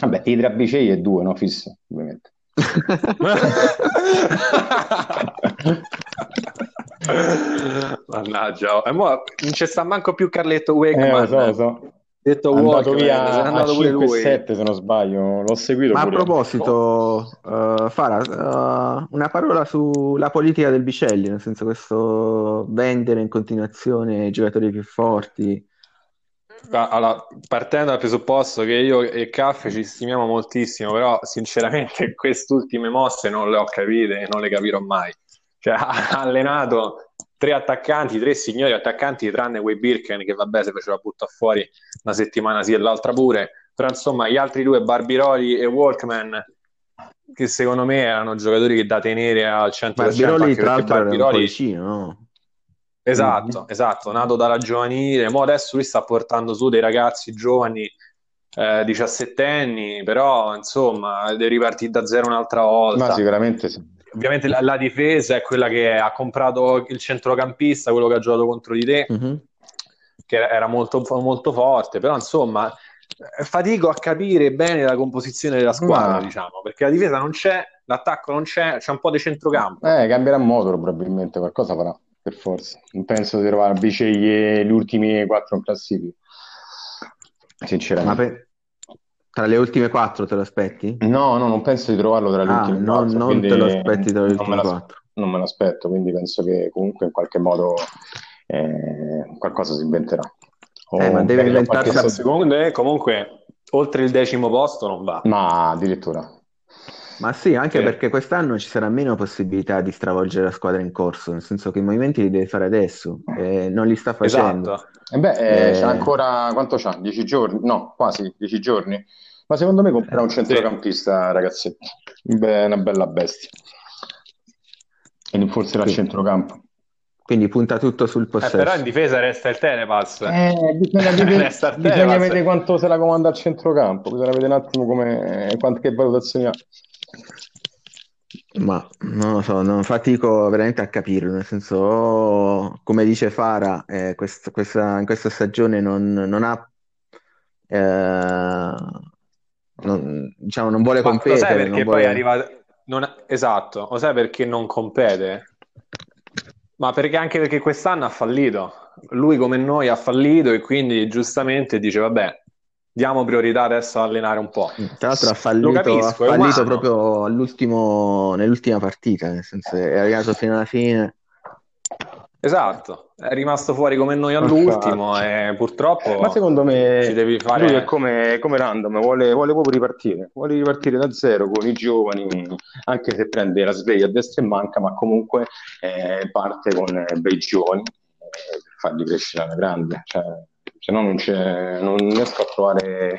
Vabbè, Idra Bicei è due, no? Fisse, ovviamente. Mannaggia, e mo non c'è sta manco più Carletto Wegman. Eh, so, so. Detto è andato Walker, via è andato a 5 7 se non sbaglio, l'ho seguito Ma pure. a proposito, uh, Fara, uh, una parola sulla politica del Bicelli, nel senso questo vendere in continuazione i giocatori più forti. Allora, partendo dal presupposto che io e Caffè ci stimiamo moltissimo, però sinceramente queste ultime mosse non le ho capite e non le capirò mai. Cioè, ha allenato tre attaccanti, tre signori attaccanti, tranne quei Birken che vabbè se faceva buttare fuori una settimana sì e l'altra pure, però insomma gli altri due, Barbiroli e Walkman, che secondo me erano giocatori che da tenere al 100%. Barbiroli tra l'altro Barbiroli... vicino, no? Esatto, mm-hmm. esatto, nato dalla giovanile, mo adesso lui sta portando su dei ragazzi giovani eh, 17 anni, però insomma deve ripartire da zero un'altra volta. Ma sicuramente sì ovviamente la, la, difesa è quella che ha comprato il centrocampista, quello che ha giocato contro di te, mm-hmm. che era molto, molto forte, però insomma fatico a capire bene la composizione della squadra, no. diciamo, perché la difesa non c'è, l'attacco non c'è, c'è un po' di centrocampo. Eh, cambierà modo probabilmente, qualcosa farà, per forza. Non penso di trovare Biceglie gli ultimi quattro in classifica. Sinceramente. Ma per, tra le ultime quattro te lo aspetti? No, no, non penso di trovarlo tra le ah, ultime no, quattro. Non te lo aspetti tra le ultime quattro? Non me l'aspetto, quindi penso che comunque in qualche modo eh, qualcosa si inventerà. O eh, ma deve inventarsi... Secondo comunque oltre il decimo posto non va. Ma addirittura. Ma sì, anche eh. perché quest'anno ci sarà meno possibilità di stravolgere la squadra in corso, nel senso che i movimenti li deve fare adesso e non li sta facendo. Esatto. E beh, eh, c'è ancora quanto c'ha? Dieci giorni? No, quasi dieci giorni. Ma secondo me comprerà un centrocampista, sì. ragazzetti. Beh, una bella bestia. E forse a centrocampo. Quindi punta tutto sul possesso. Eh, però in difesa resta il Telepass. Eh, bisogna, vedere, bisogna vedere quanto se la comanda al centrocampo. Bisogna vedere un attimo come, quante, che valutazioni ha. Ma non lo so, non fatico veramente a capirlo, nel senso, come dice Fara, eh, quest- questa, in questa stagione non, non ha eh, non, diciamo, non vuole competere. Lo sai perché vuole... poi arriva... Non... Esatto, lo sai perché non compete? Ma perché anche perché quest'anno ha fallito. Lui come noi ha fallito e quindi giustamente dice vabbè, diamo priorità adesso a allenare un po'. Tra l'altro ha fallito, capisco, ha fallito proprio all'ultimo, nell'ultima partita, nel senso è arrivato fino alla fine. Esatto, è rimasto fuori come noi all'ultimo e purtroppo ma secondo me ci devi fare... lui è come, come random, vuole, vuole, proprio ripartire, vuole ripartire da zero con i giovani, anche se prende la sveglia a destra e manca, ma comunque eh, parte con eh, bei giovani eh, per farli crescere alla grande, cioè, se no non, c'è, non riesco a trovare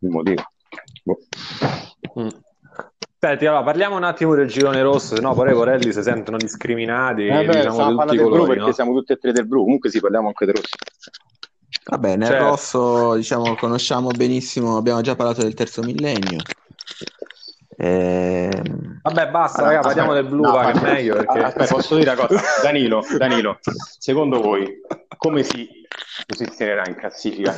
il motivo. Boh. Mm. Senti, allora parliamo un attimo del girone rosso, se no poi i Corelli si sentono discriminati. Eh beh, diciamo tutti del blu perché siamo tutti e tre del blu, comunque sì, parliamo anche del rosso. Va bene, certo. rosso diciamo conosciamo benissimo, abbiamo già parlato del terzo millennio. Eh... Vabbè, basta, allora, raga, parliamo del blu, no, va, che è meglio. Perché... Aspetta, posso dire una cosa? Danilo, Danilo, secondo voi come si posizionerà in classifica?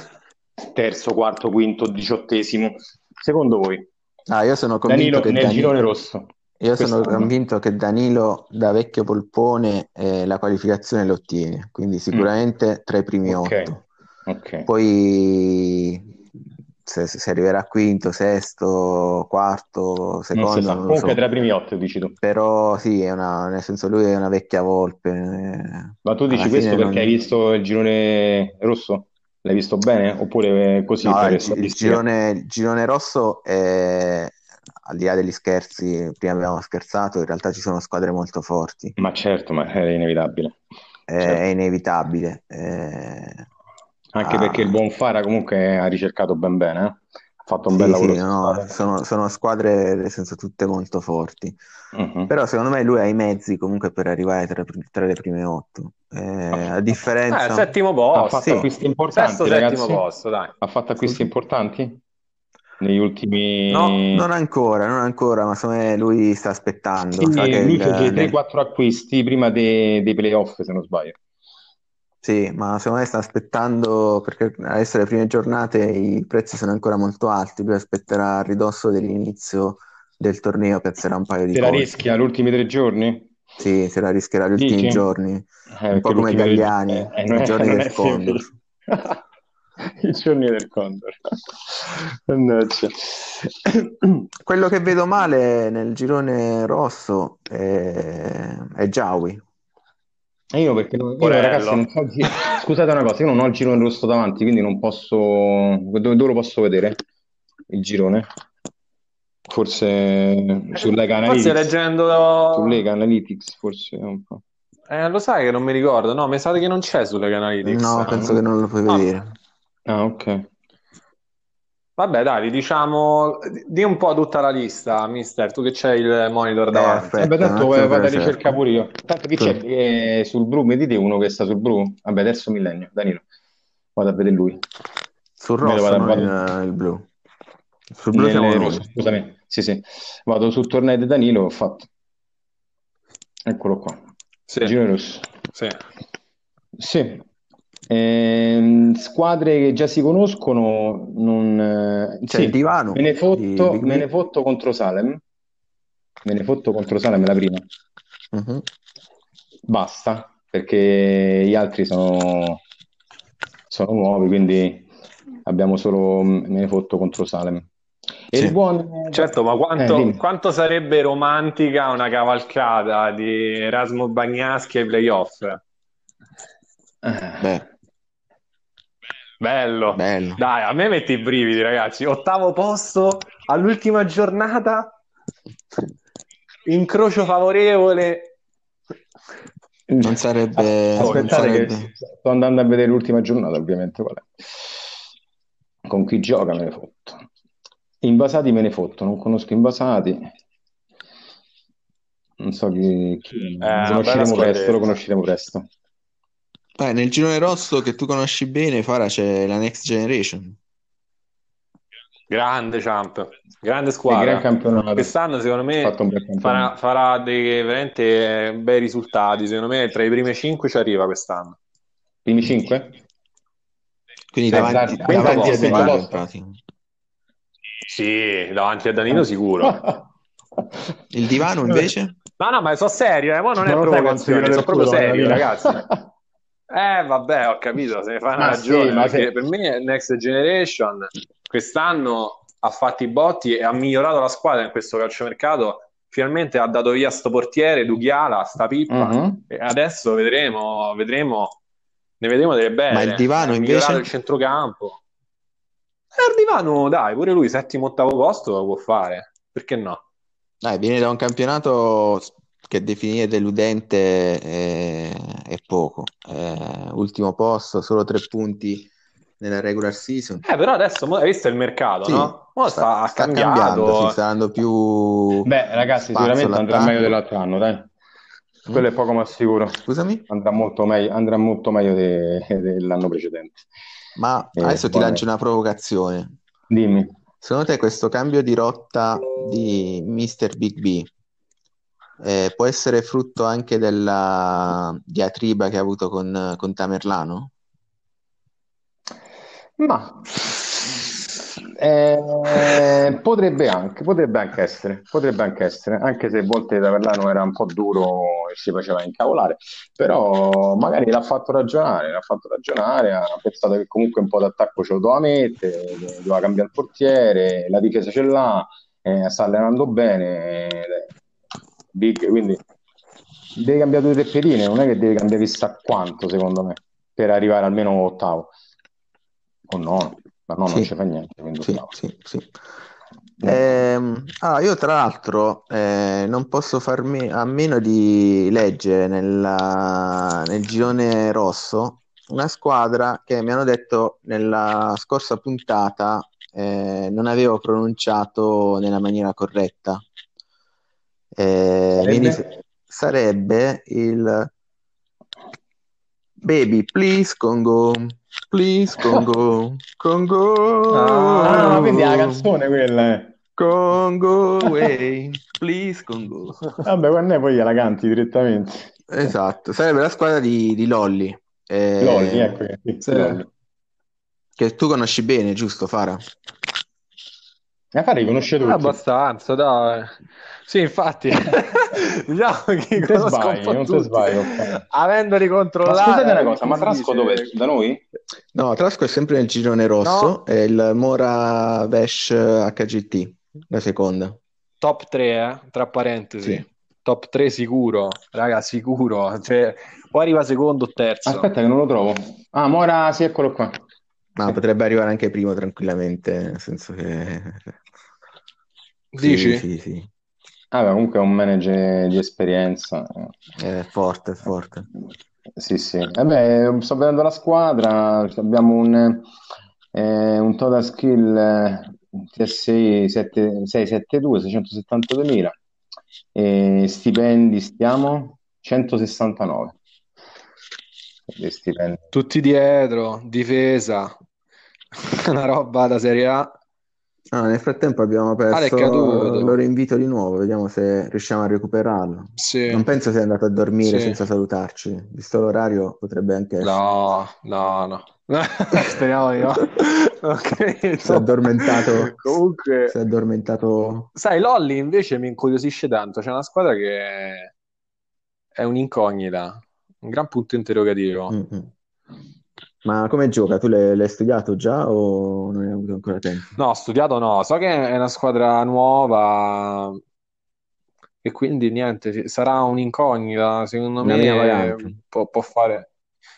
Terzo, quarto, quinto, diciottesimo? Secondo voi? Ah, io sono convinto Danilo che nel Danilo... girone rosso. Io sono convinto che Danilo da vecchio polpone eh, la qualificazione lo ottiene, quindi sicuramente mm. tra i primi okay. otto. Okay. Poi se, se, arriverà quinto, sesto, quarto, secondo. Non so. Comunque so. tra i primi otto dici tu. Però sì, è una, nel senso lui è una vecchia volpe. Ma tu dici questo perché non... hai visto il girone rosso? L'hai visto bene? Oppure così? No, il, il, girone, il, girone, rosso è, al di là degli scherzi, prima abbiamo scherzato, in realtà ci sono squadre molto forti. Ma certo, ma è inevitabile. È, certo. è inevitabile. È... Anche ah. perché il buon Fara comunque ha ricercato ben bene, eh? fatto un sì, bel lavoro. Sì, no, sono, sono, squadre, nel senso, tutte molto forti. Uh-huh. Però secondo me lui ha i mezzi comunque per arrivare tra, tra le prime otto. Eh, a differenza... Eh, settimo posto. Ha fatto sì. acquisti importanti, Sesto, ragazzi. Posto, ha fatto acquisti importanti? Negli ultimi... No, non ancora, non ancora, ma secondo me lui sta aspettando. Quindi lui fece 3-4 acquisti prima dei, dei playoff, se non sbaglio. Sì, ma secondo me sta aspettando perché adesso le prime giornate i prezzi sono ancora molto alti, lui aspetterà a ridosso dell'inizio del torneo, penserà un paio di Se la rischia gli ultimi tre giorni? Sì, se la rischierà gli ultimi Dici? giorni, eh, un po' come gli italiani, eh, i giorni del Condor. I giorni del Condor. Quello che vedo male nel girone rosso è, è Giaui, e io perché non, io, ragazzi, non so, scusate una cosa, io non ho il girone rosso davanti, quindi non posso. Dove, dove lo posso vedere? Il girone? Forse su Lega Analytics. Forse leggendo. Su Lega Analytics, forse un po'. Eh, lo sai che non mi ricordo, no, mi sa che non c'è su Lega Analytics. No, penso che non lo puoi vedere. Ah, ok. Vabbè, dai, diciamo, di un po' tutta la lista, mister, tu che c'hai il monitor davanti. Eh, aspetta, tanto vado a ricercare pure io. Tanto chi c'è eh, sul blu, mi dite uno che sta sul blu? Vabbè, adesso millennio, Danilo. Vado a vedere lui. Sul rosso, vado, vado... Il, il, blu. Sul blu siamo rosso, scusami. Sì, sì. Vado sul torneo di Danilo, ho fatto. Eccolo qua. Sì. Giro rosso. Sì. Sì, eh, squadre che già si conoscono, non, eh, cioè, sì, divano me ne, fotto, me ne fotto contro Salem. Me ne fotto contro Salem la prima. Uh-huh. Basta, perché gli altri sono, sono nuovi, quindi abbiamo solo me ne fotto contro Salem. E sì. il buon... Certo, ma quanto, eh, quanto, sarebbe romantica una cavalcata di Erasmo Bagnaschi ai playoff? Beh. Bello. Bello. Dai, a me metti i brividi, ragazzi. Ottavo posto all'ultima giornata. Incrocio favorevole. Non sarebbe. Aspettate non sarebbe... che sto andando a vedere l'ultima giornata, ovviamente. Qual è. Con chi gioca me ne fotto. Invasati me ne fotto, non conosco invasati. Non so chi. chi... Eh, conosceremo presto, lo conosceremo presto. Eh, nel girone rosso che tu conosci bene, Fara, c'è la Next Generation. Grande Champ, grande squadra. Gran Quest'anno secondo me farà, farà, dei veramente bei risultati. Secondo me tra i primi 5 ci arriva quest'anno. Primi 5? Quindi eh, davanti, davanti, davanti a Danilo. Sì, davanti a Danilo sicuro. Il divano invece? No, no, ma sono serio, eh? non è proprio sono proprio serio, ragazzi. Eh, vabbè, ho capito, se ne fa una ma ragione, sì, ma se... per me Next Generation quest'anno ha fatto i botti e ha migliorato la squadra in questo calciomercato. Finalmente ha dato via sto portiere, Dughiala, sta pippa. Uh-huh. E adesso vedremo, vedremo, ne vedremo delle belle. Ma il divano invece? il centrocampo. Eh, il divano, dai, pure lui, settimo, ottavo posto lo può fare. Perché no? Dai, viene da un campionato che definire deludente è, è poco. È ultimo posto, solo tre punti nella regular season. Eh, però adesso hai visto il mercato, sì, no? Mo sta, sta, sta cambiando, si sta dando più. Beh, ragazzi, sicuramente andrà meglio dell'altro anno, dai. Quello è poco ma sicuro. Scusami? Andrà molto meglio, andrà molto meglio de, dell'anno precedente. Ma eh, adesso ti lancio una provocazione. Dimmi. Secondo te questo cambio di rotta di Mr. Big B eh, può essere frutto anche della diatriba che ha avuto con, con Tamerlano? Ma eh, potrebbe anche, potrebbe anche essere, potrebbe anche essere, anche se a volte Taverlano era un po' duro e si faceva incavolare, però magari l'ha fatto ragionare, l'ha fatto ragionare, ha pensato che comunque un po' d'attacco ce lo doveva mettere, doveva cambiare il portiere, la difesa ce l'ha, eh, sta allenando bene, big, quindi deve cambiare due pedine, non è che deve cambiare chissà quanto secondo me, per arrivare almeno ottavo o no, ma no, non Sì, ci fa niente, sì, sì, sì. Ehm, ah, io tra l'altro eh, non posso farmi a meno di leggere nella- nel girone rosso una squadra che mi hanno detto nella scorsa puntata eh, non avevo pronunciato nella maniera corretta. Eh, Sarebbe? sarebbe il Baby, please Congo, please Congo, Congo. Ah, quindi è la canzone quella, eh. Congo way, please Congo. Vabbè, quando è poi gliela canti direttamente. Esatto, sarebbe la squadra di, di Lolli. Eh, Lolli, ecco. Lolli. Che tu conosci bene, giusto, Fara? E fare conosce tutti. Abbastanza, dai. Sì, infatti, diciamo che Non sbagli, po' non te tutti. sbagli, ok. Avendoli Ma controllati, scusate una cosa, ma Trasco dove? dice? Da noi? No, Trasco è sempre nel girone rosso, No, è il Mora Vesh HGT, la seconda. top 3, eh, tra parentesi. Sì. Top 3 sicuro, raga, sicuro. Cioè, o arriva secondo o terzo. Aspetta che non lo trovo. Ah, Mora, sì, eccolo qua. Ma Sì. potrebbe arrivare anche primo tranquillamente, nel senso che... Sì, Dici? sì, sì, Ah, beh, comunque è un manager di esperienza. è forte, è forte. Sì, sì. E beh, sto vedendo la squadra, abbiamo un, eh, un total skill eh, TSI 7 672, 672.000 e stipendi stiamo 169 di stipendi. Tutti dietro, difesa, una roba da Serie A. Ah, nel frattempo abbiamo Ale è perso caduto. il loro invito di nuovo, vediamo se riusciamo a recuperarlo. Sì, Non penso sia andato a dormire sì. senza salutarci, visto l'orario potrebbe anche essere. No, no, no. Speriamo di no. Non Si è addormentato, Comunque, si è addormentato. sai, Lolli invece mi incuriosisce tanto. C'è una squadra che è un'incognita, un gran punto interrogativo. Mm, mm. Ma come gioca? Tu l'hai l'hai studiato già o non hai avuto ancora tempo? No, studiato no, so che è una squadra nuova e quindi niente, sarà un'incognita, secondo Una mina me vagante. può, può fare...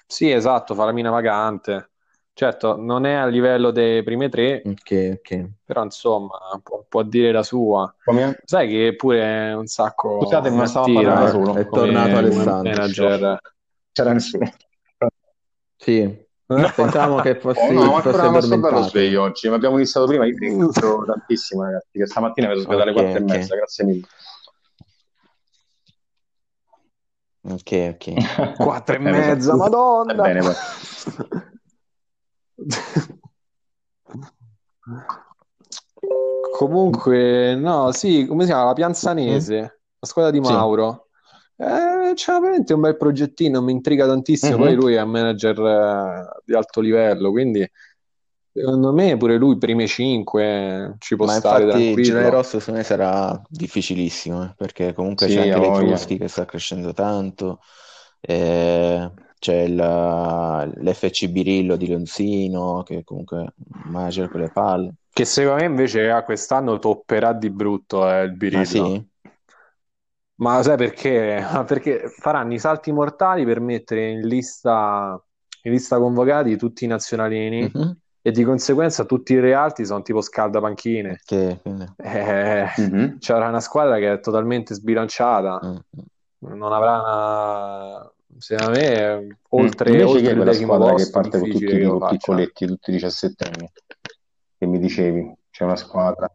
Sì, esatto, fa la mina vagante. Certo, non è a livello dei prime tre, Ok, ok. però insomma può, può dire la sua. Come? Sai che pure è un sacco Scusate, ma stavo parlando solo. è tornato Alessandro. manager. C'era nessuno. Sì, pensavamo che fossi, Oh, no, ma fossi ancora ma sto bello addormentato. sveglio oggi, ma abbiamo iniziato prima, io ringrazio tantissimo ragazzi, che stamattina mi sono svegliato alle Ok, quattro e ok. mezza, grazie mille. Ok, ok. Quattro e Eh, mezza, madonna! Poi. Comunque, no, sì, come si chiama? La Pianzanese, la squadra di Sì. Eh, c'è veramente un bel progettino, mi intriga tantissimo. Poi Mhm. lui è un manager eh, di alto livello, quindi secondo me pure lui prime cinque ci può Ma stare infatti il girone tranquillo. rosso secondo me sarà difficilissimo, eh, perché comunque Sì, c'è anche voglia. Letruschi che sta crescendo tanto. eh, c'è il, l'FC Birillo di Leonzino che comunque mangia quelle palle. Che secondo me invece a quest'anno topperà di brutto eh, il Birillo. Ah, sì? Ma sai perché? Perché faranno i salti mortali per mettere in lista, in lista convocati tutti i nazionalini mm-hmm. e di conseguenza tutti i realti sono tipo scaldapanchine. Che, eh, mm-hmm. C'era una squadra che è totalmente sbilanciata, mm-hmm. non avrà una... Secondo me, oltre, Invece oltre che il decimo posto, che parte con tutti i piccoletti, tutti i 17 anni, che mi dicevi, c'è una squadra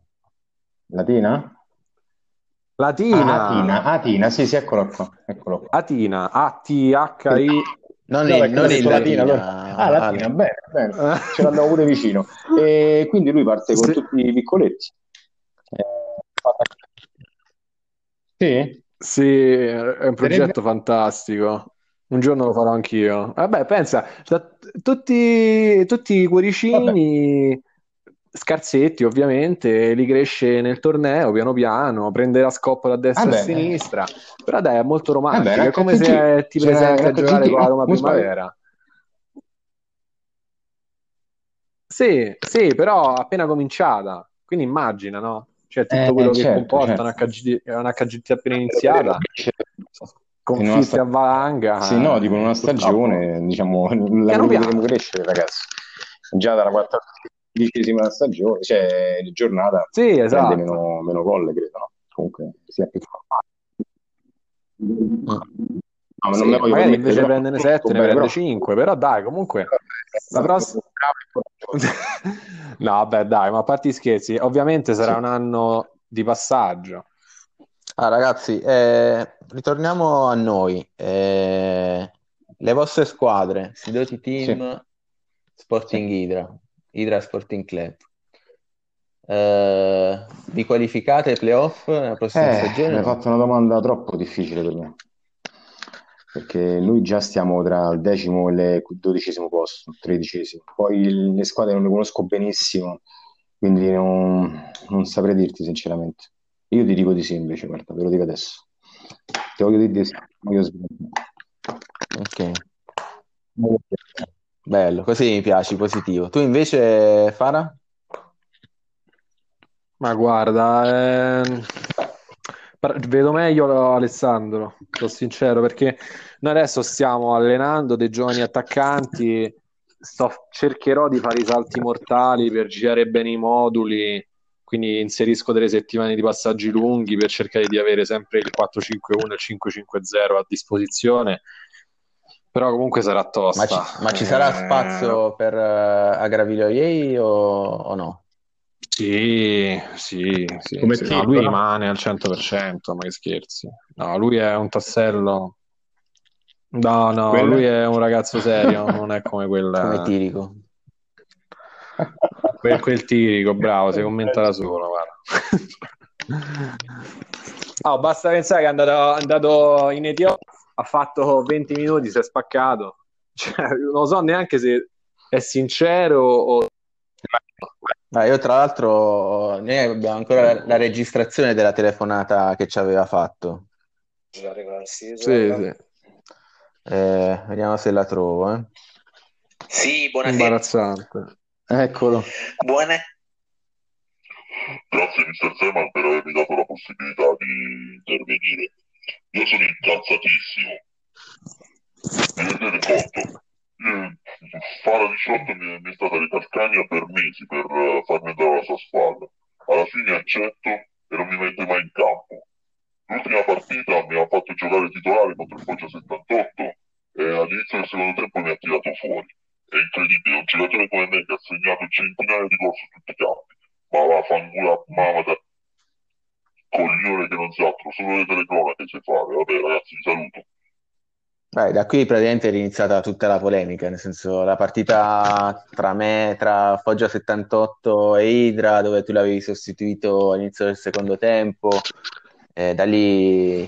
latina? Latina. Ah, Atina, Atina, sì, sì, eccolo qua. Eccolo qua. Atina, A-T-H-I. Non, no, il, non il Latina. Latina. Ah, Latina, bene, bene. Ce l'abbiamo pure vicino. E quindi lui parte con sì. tutti i piccoletti. Eh, sì? Sì, è un progetto fantastico. Un giorno lo farò anch'io. Vabbè, pensa, cioè, tutti, tutti i cuoricini... Vabbè scarsetti ovviamente, li cresce nel torneo piano piano, prende la scoppola a destra e a sinistra, però dai è molto romantico, è come se ti presenti a giocare con la Roma Primavera. Sì, sì, però appena cominciata, quindi immagina, no? Cioè tutto quello che comporta certo. un, HGT, appena iniziata, confitte a valanga. Sì, no, dico una stagione, diciamo, la vedremo crescere ragazzi. Già dalla quarta dodicesima stagione, cioè giornata, sì, esatto. meno, meno gol, credo, no? Comunque sia più No, sì, non me magari invece di prenderne 7 ne prende 5 però dai comunque la prossima no vabbè dai ma a parte i scherzi ovviamente sarà sì. un anno di passaggio ah ragazzi eh, ritorniamo a noi eh, le vostre squadre Sidoti Team sì. Sporting Hydra Hydra Sporting Club. Uh, vi qualificate ai playoff nella prossima eh, stagione? Mi hai fatto una domanda troppo difficile per me. Perché noi già stiamo tra il decimo e il dodicesimo posto, tredicesimo. Poi le squadre non le conosco benissimo, quindi non, non saprei dirti sinceramente. Io ti dico di sì invece, guarda, ve lo dico adesso. Ti voglio dire di sì. Ok. Bello, così mi piaci, positivo. Tu invece, Fara? Ma guarda, ehm, vedo meglio Alessandro, sono sincero, perché noi adesso stiamo allenando dei giovani attaccanti, sto- cercherò di fare i salti mortali per girare bene i moduli, quindi inserisco delle settimane di passaggi lunghi per cercare di avere sempre il 4-5-1 e il 5-5-0 a disposizione però comunque sarà tosta. Ma ci, ma ci sarà eh... spazio per uh, Agravilio Iei o, o, no? Sì, sì, sì, Come sì. Tipo, no, lui no? rimane al 100%, ma che scherzi. No, lui è un tassello. No, no, Quello... lui è un ragazzo serio, non è come quel... Come Tirico. quel, quel Tirico, bravo, si commenta da solo, guarda. Oh, basta pensare che è andato, è andato in Etiopia ha fatto 20 minuti, si è spaccato. Cioè, non so neanche se è sincero o... Ah, io tra l'altro noi abbiamo ancora la, la registrazione della telefonata che ci aveva fatto. Sì, sì. Eh, vediamo se la trovo. Eh. Sì, buonasera. Imbarazzante. Eccolo. Buone. Grazie Mr. Zeman per avermi dato la possibilità di intervenire. Io sono incazzatissimo. Vi rendete conto? Io, Fara 18 mi, mi è stata ricalcagna per mesi per uh, farmi andare alla sua spalla. Alla fine accetto e non mi mette mai in campo. L'ultima partita mi ha fatto giocare titolare contro il Foggia 78 e all'inizio del secondo tempo mi ha tirato fuori. È incredibile, un giocatore come me che ha segnato centinaia di gol su tutti i campi. Ma va, fangula mamma da coglione che non sa altro, solo le telecronache sai fare. Vabbè, ragazzi, vi saluto. Beh, da qui praticamente è iniziata tutta la polemica, nel senso la partita tra me, tra Foggia 78 e Idra, dove tu l'avevi sostituito all'inizio del secondo tempo, eh, da lì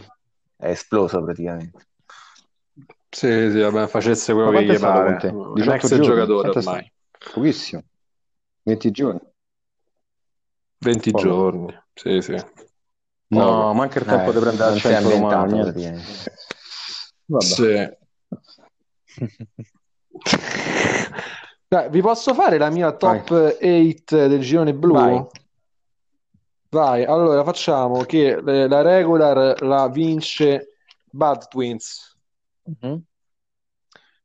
è esploso praticamente. Sì, sì, vabbè, facesse quello che gli pare. Un ex giorni? giocatore ormai. Pochissimo. 20 giorni. 20 Poi. giorni, sì, sì. No, manca il tempo eh, di prendere al centro domani. Vabbè. Sì. Dai, vi posso fare la mia top 8 del girone blu? Vai. Vai, allora facciamo che eh, la regular la vince Bad Twins. Mhm.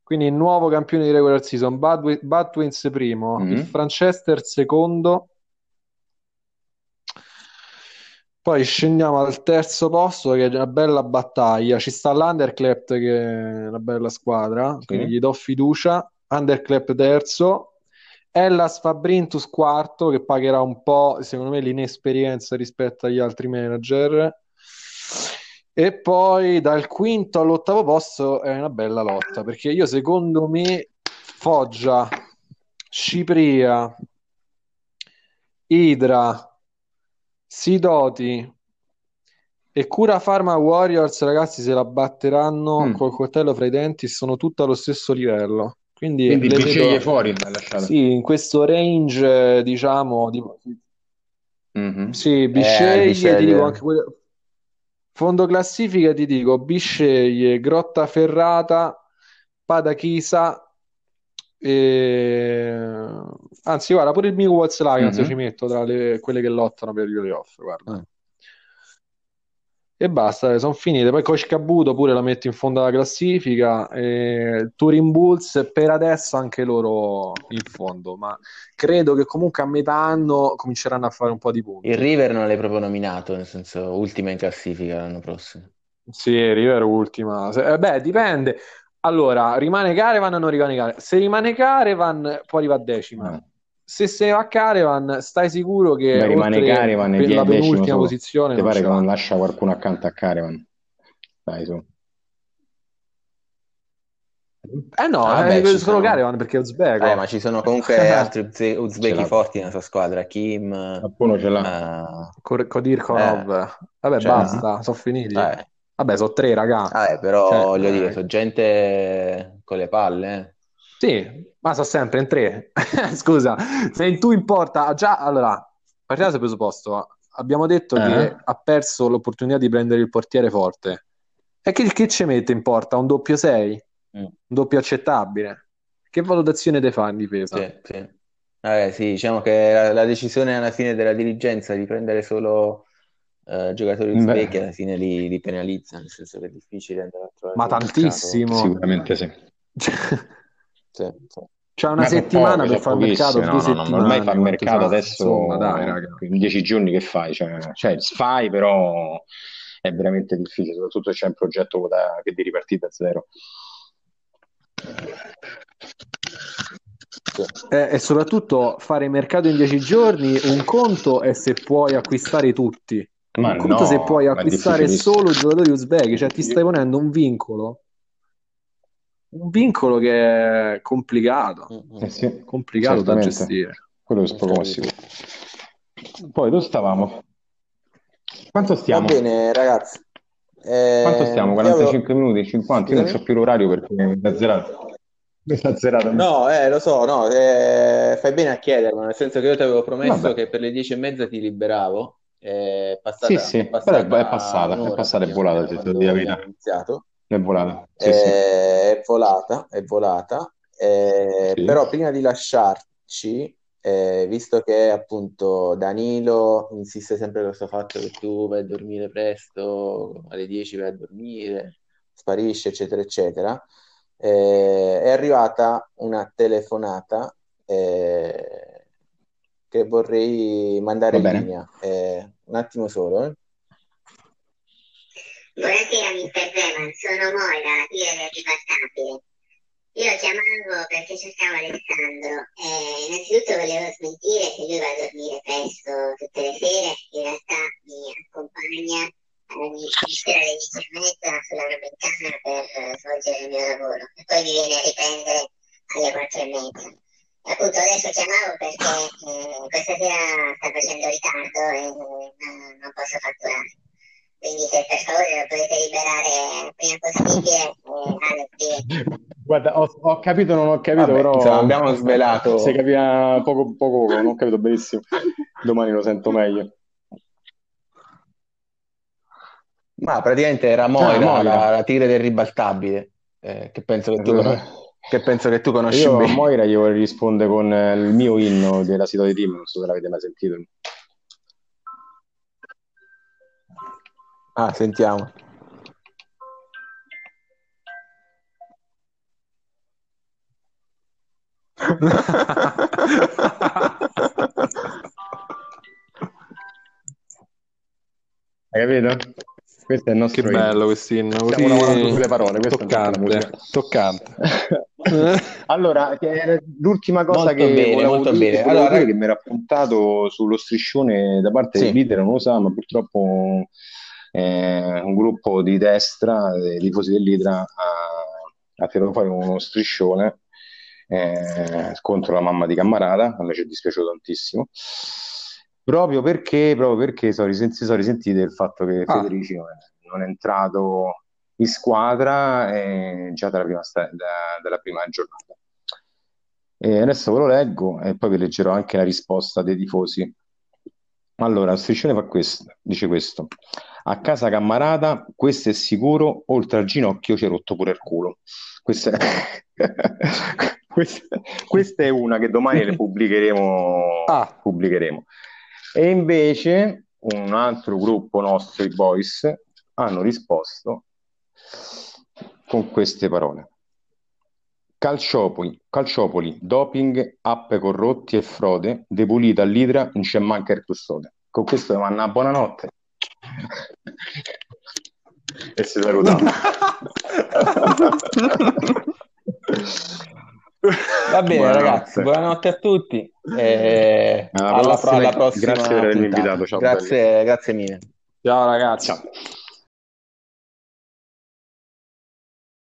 Quindi il nuovo campione di regular season, Bad, Bad Twins primo, Mhm. il Franchester secondo. Poi scendiamo al terzo posto, che è una bella battaglia. Ci sta l'Underclap, che è una bella squadra, quindi gli do fiducia. Underclap terzo. Hellas Fabrintus quarto, che pagherà un po', secondo me, l'inesperienza rispetto agli altri manager. E poi dal quinto all'ottavo posto è una bella lotta, perché io secondo me Foggia, Cipria, Idra, Sidoti e Cura Pharma Warriors, ragazzi, se la batteranno Mm. col coltello fra i denti, sono tutte allo stesso livello. Quindi, Quindi le vedo fuori sì, in questo range, eh, diciamo, di... Mhm. Sì, Bisceglie, Bisceglie. ti dico anche quelle- Fondo classifica ti dico Bisceglie, Grottaferrata, Padachisa e... Anzi, guarda, pure il Milwaukee Lions Mhm. ci metto tra le- quelle che lottano per i playoff, guarda. Ah. E basta, sono finite. Poi Coach Cabuto pure la metto in fondo alla classifica. E Turin Bulls per adesso anche loro in fondo, ma credo che comunque a metà anno cominceranno a fare un po' di punti. Il River non l'hai proprio nominato, nel senso ultima in classifica l'anno prossimo. Sì, River ultima. Eh, beh, dipende. Allora, rimane Carevan o non rimane Carevan? Se rimane Carevan, poi arriva a decima. Se se va Carevan, stai sicuro che Beh, rimane Carevan e per la penultima solo? posizione Ti non pare che non lascia qualcuno accanto a Caravan? Dai, su. Eh no, Ah, eh, beh, ci solo sono- Carevan perché è uzbeko. Eh, ma ci sono comunque altri uzbeki forti nella sua squadra, Kim, Qualcuno ce l'ha. eh, Ko- Kodirkonov. Vabbè, cioè, basta, sono finiti. eh, Vabbè, sono tre, raga. vabbè, però Cioè, voglio dire, eh. sono gente con le palle, eh. Sì, ma sono sempre in tre. Scusa, se in tu importa, già, allora, partiamo dal presupposto. Abbiamo detto Eh. che ha perso l'opportunità di prendere il portiere forte. E che, che ci mette in porta? Un doppio 6? Mm. Un doppio accettabile? Che valutazione te fa in difesa? Sì, sì. Vabbè, sì, diciamo che la, la decisione alla fine della dirigenza di prendere solo eh, giocatori uzbeki alla fine li, li penalizza, nel senso che è difficile andare a trovare Ma tantissimo. Sicuramente sì. Cioè, Sì, sì. C'è una Ma settimana pochi, per fare il mercato, pochissimi. due No, no, no, settimane. ormai fa il mercato adesso Insomma, dai, raga. in dieci giorni che fai? Cioè, cioè, fai, però è veramente difficile, soprattutto se c'è un progetto da- che devi ripartire da zero. Eh, e soprattutto fare mercato in dieci giorni, un conto è se puoi acquistare tutti, Ma conto no, se puoi acquistare solo giocatori uzbeki, cioè ti stai ponendo un vincolo, un vincolo che è complicato, Mm, mm. Eh sì, complicato da gestire. Quello è sicuro. Poi dove stavamo? Quanto Va stiamo? bene, ragazzi. Eh, Quanto stiamo? io avevo- 45 minuti, 50? Io non so più l'orario perché mi è azzerato. Mi è azzerato. No, eh, lo so, no, eh, fai bene a chiederlo, nel senso che io ti avevo promesso Vabbè. che per le dieci e mezza ti liberavo, è passata, Sì, sì, è passata è, è passata, è passata, è volata, praticamente devo dire la verità. È volata. Sì, sì. Eh, è volata, è volata, eh, Sì. però prima di lasciarci, eh, visto che appunto Danilo insiste sempre con questo fatto che tu vai a dormire presto, alle 10 vai a dormire, sparisci, eccetera, eccetera, eh, è arrivata una telefonata eh, che vorrei mandare in linea. Eh, un attimo solo, eh. Buonasera Mr. Zeman, sono Moira, la tigre del ribaltabile. Io chiamavo perché cercavo Alessandro e innanzitutto volevo smentire che lui va a dormire presto tutte le sere, in realtà mi accompagna ogni sera alle 10 e mezza sulla Nomentana per eh, svolgere il mio lavoro e poi mi viene a riprendere alle 4 e mezza. Appunto adesso chiamavo perché eh, questa sera sta facendo ritardo e eh, non, non posso fatturare. Quindi se per favore lo potete liberare prima possibile, eh, Alex. Guarda, ho, ho capito, non ho capito, Vabbè, però insomma, abbiamo svelato. si capiva poco, poco, poco, non ho capito benissimo. Domani lo sento meglio. Ma praticamente era Moira, Ah, Moira. La, la tigre del ribaltabile, eh, che penso che tu. Che penso che tu conosci Io a bene. Moira gli vorrei rispondere con eh, il mio inno della Sito di Team, non so se l'avete mai sentito. Ah, sentiamo. Hai capito? Questo è il nostro Che inno. bello quest'inno, Stiamo lavorando così sulle parole, è la toccante, musica. toccante. Allora, che era l'ultima cosa Molto che bene, molto dire, bene. Allora, dire che mi era appuntato sullo striscione da parte Sì. del leader, non lo sa, ma purtroppo eh, un gruppo di destra, dei tifosi del Lidra, ha, ha tirato fuori uno striscione eh, contro la mamma di Cammarata, a me ci è dispiaciuto tantissimo, proprio perché, proprio perché sono si sono risentiti del fatto che Ah. Federici non è, non è entrato in squadra eh, già dalla prima, sta- da- dalla prima giornata. E adesso ve lo leggo e poi vi leggerò anche la risposta dei tifosi. Allora, striscione fa questo, dice questo. A casa Cammarata, questo è sicuro, oltre al ginocchio ci è rotto pure il culo. Questa è, questa, questa è una che domani le pubblicheremo, Ah. pubblicheremo. E invece un altro gruppo nostro, i Boys, hanno risposto con queste parole. Calciopoli, Calciopoli, doping, appe corrotti e frode, depulita all'idra, non c'è manca il custode. Con questo manda una buonanotte. e si saluta. Va bene, Buonanotte. ragazzi, buonanotte a tutti. e Alla alla, prossima. alla prossima Grazie per avermi invitato, ciao, Grazie, grazie mille. Ciao ragazzi. Ciao.